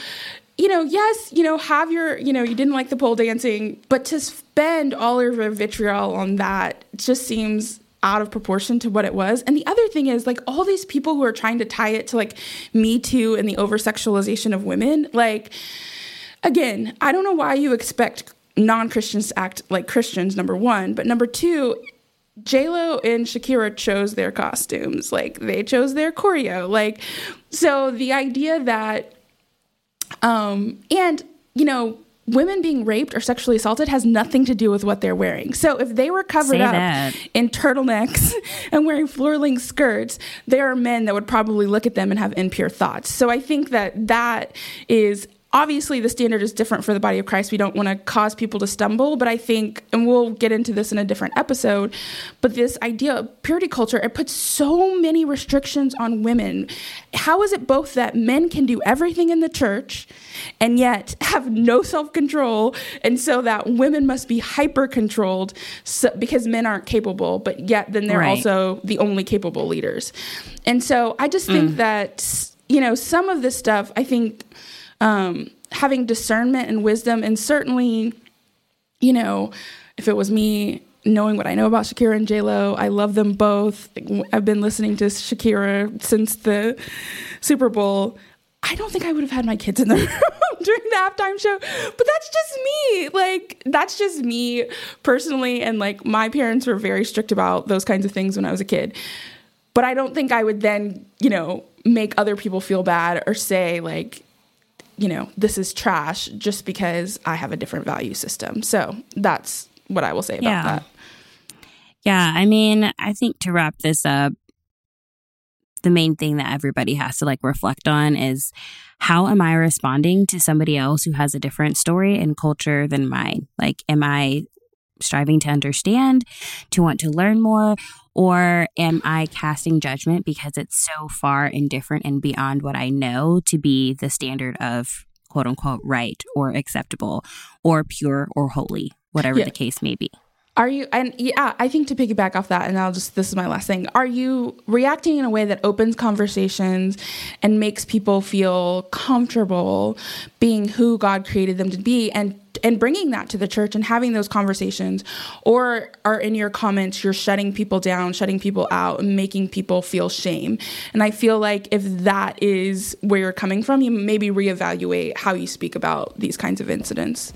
you know, yes, you know, have your, you know, you didn't like the pole dancing, but to spend all of your vitriol on that just seems out of proportion to what it was. And the other thing is, like, all these people who are trying to tie it to like Me Too and the over sexualization of women, like, again, I don't know why you expect non Christians to act like Christians, number one, but number two, Lo and Shakira chose their costumes. Like they chose their choreo. Like so the idea that um, and, you know, women being raped or sexually assaulted has nothing to do with what they're wearing. So if they were covered Say up that. in turtlenecks and wearing floor length skirts, there are men that would probably look at them and have impure thoughts. So I think that that is obviously the standard is different for the body of Christ. We don't want to cause people to stumble, but I think, and we'll get into this in a different episode, but this idea of purity culture, it puts so many restrictions on women. How is it both that men can do everything in the church and yet have no self control, and so that women must be hyper controlled so, because men aren't capable, but yet then they're right. also the only capable leaders. And so I just think mm. that, you know, some of this stuff, I think um, having discernment and wisdom, and certainly, you know, if it was me knowing what I know about Shakira and J Lo, I love them both. I've been listening to Shakira since the Super Bowl. I don't think I would have had my kids in the room during the halftime show, but that's just me. Like, that's just me personally. And like, my parents were very strict about those kinds of things when I was a kid. But I don't think I would then, you know, make other people feel bad or say, like, you know, this is trash just because I have a different value system. So that's what I will say about yeah. that. Yeah. I mean, I think to wrap this up, the main thing that everybody has to like reflect on is how am I responding to somebody else who has a different story and culture than mine? Like, am I striving to understand, to want to learn more? Or am I casting judgment because it's so far and different and beyond what I know to be the standard of quote unquote right or acceptable or pure or holy, whatever yeah. the case may be? Are you, and yeah, I think to piggyback off that, and I'll just, this is my last thing. Are you reacting in a way that opens conversations and makes people feel comfortable being who God created them to be and and bringing that to the church and having those conversations? Or are in your comments you're shutting people down shutting people out and making people feel shame? And i feel like if that is where you're coming from you maybe reevaluate how you speak about these kinds of incidents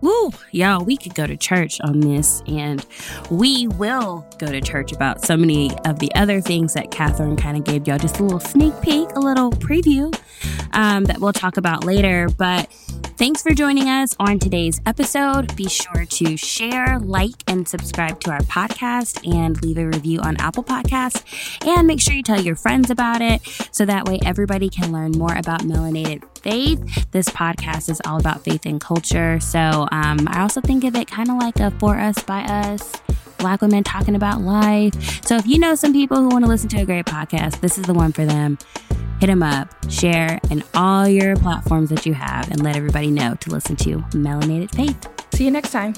Woo, y'all, we could go to church on this, and we will go to church about so many of the other things that Kathryn kind of gave y'all just a little sneak peek, a little preview um, that we'll talk about later. But Thanks for joining us on today's episode. Be sure to share, like, and subscribe to our podcast and leave a review on Apple Podcasts. And make sure you tell your friends about it so that way everybody can learn more about melanated faith. This podcast is all about faith and culture. So um, I also think of it kind of like a for us, by us black women talking about life. So if you know some people who want to listen to a great podcast, this is the one for them hit them up, share in all your platforms that you have, and let everybody know to listen to Melanated Faith. See you next time.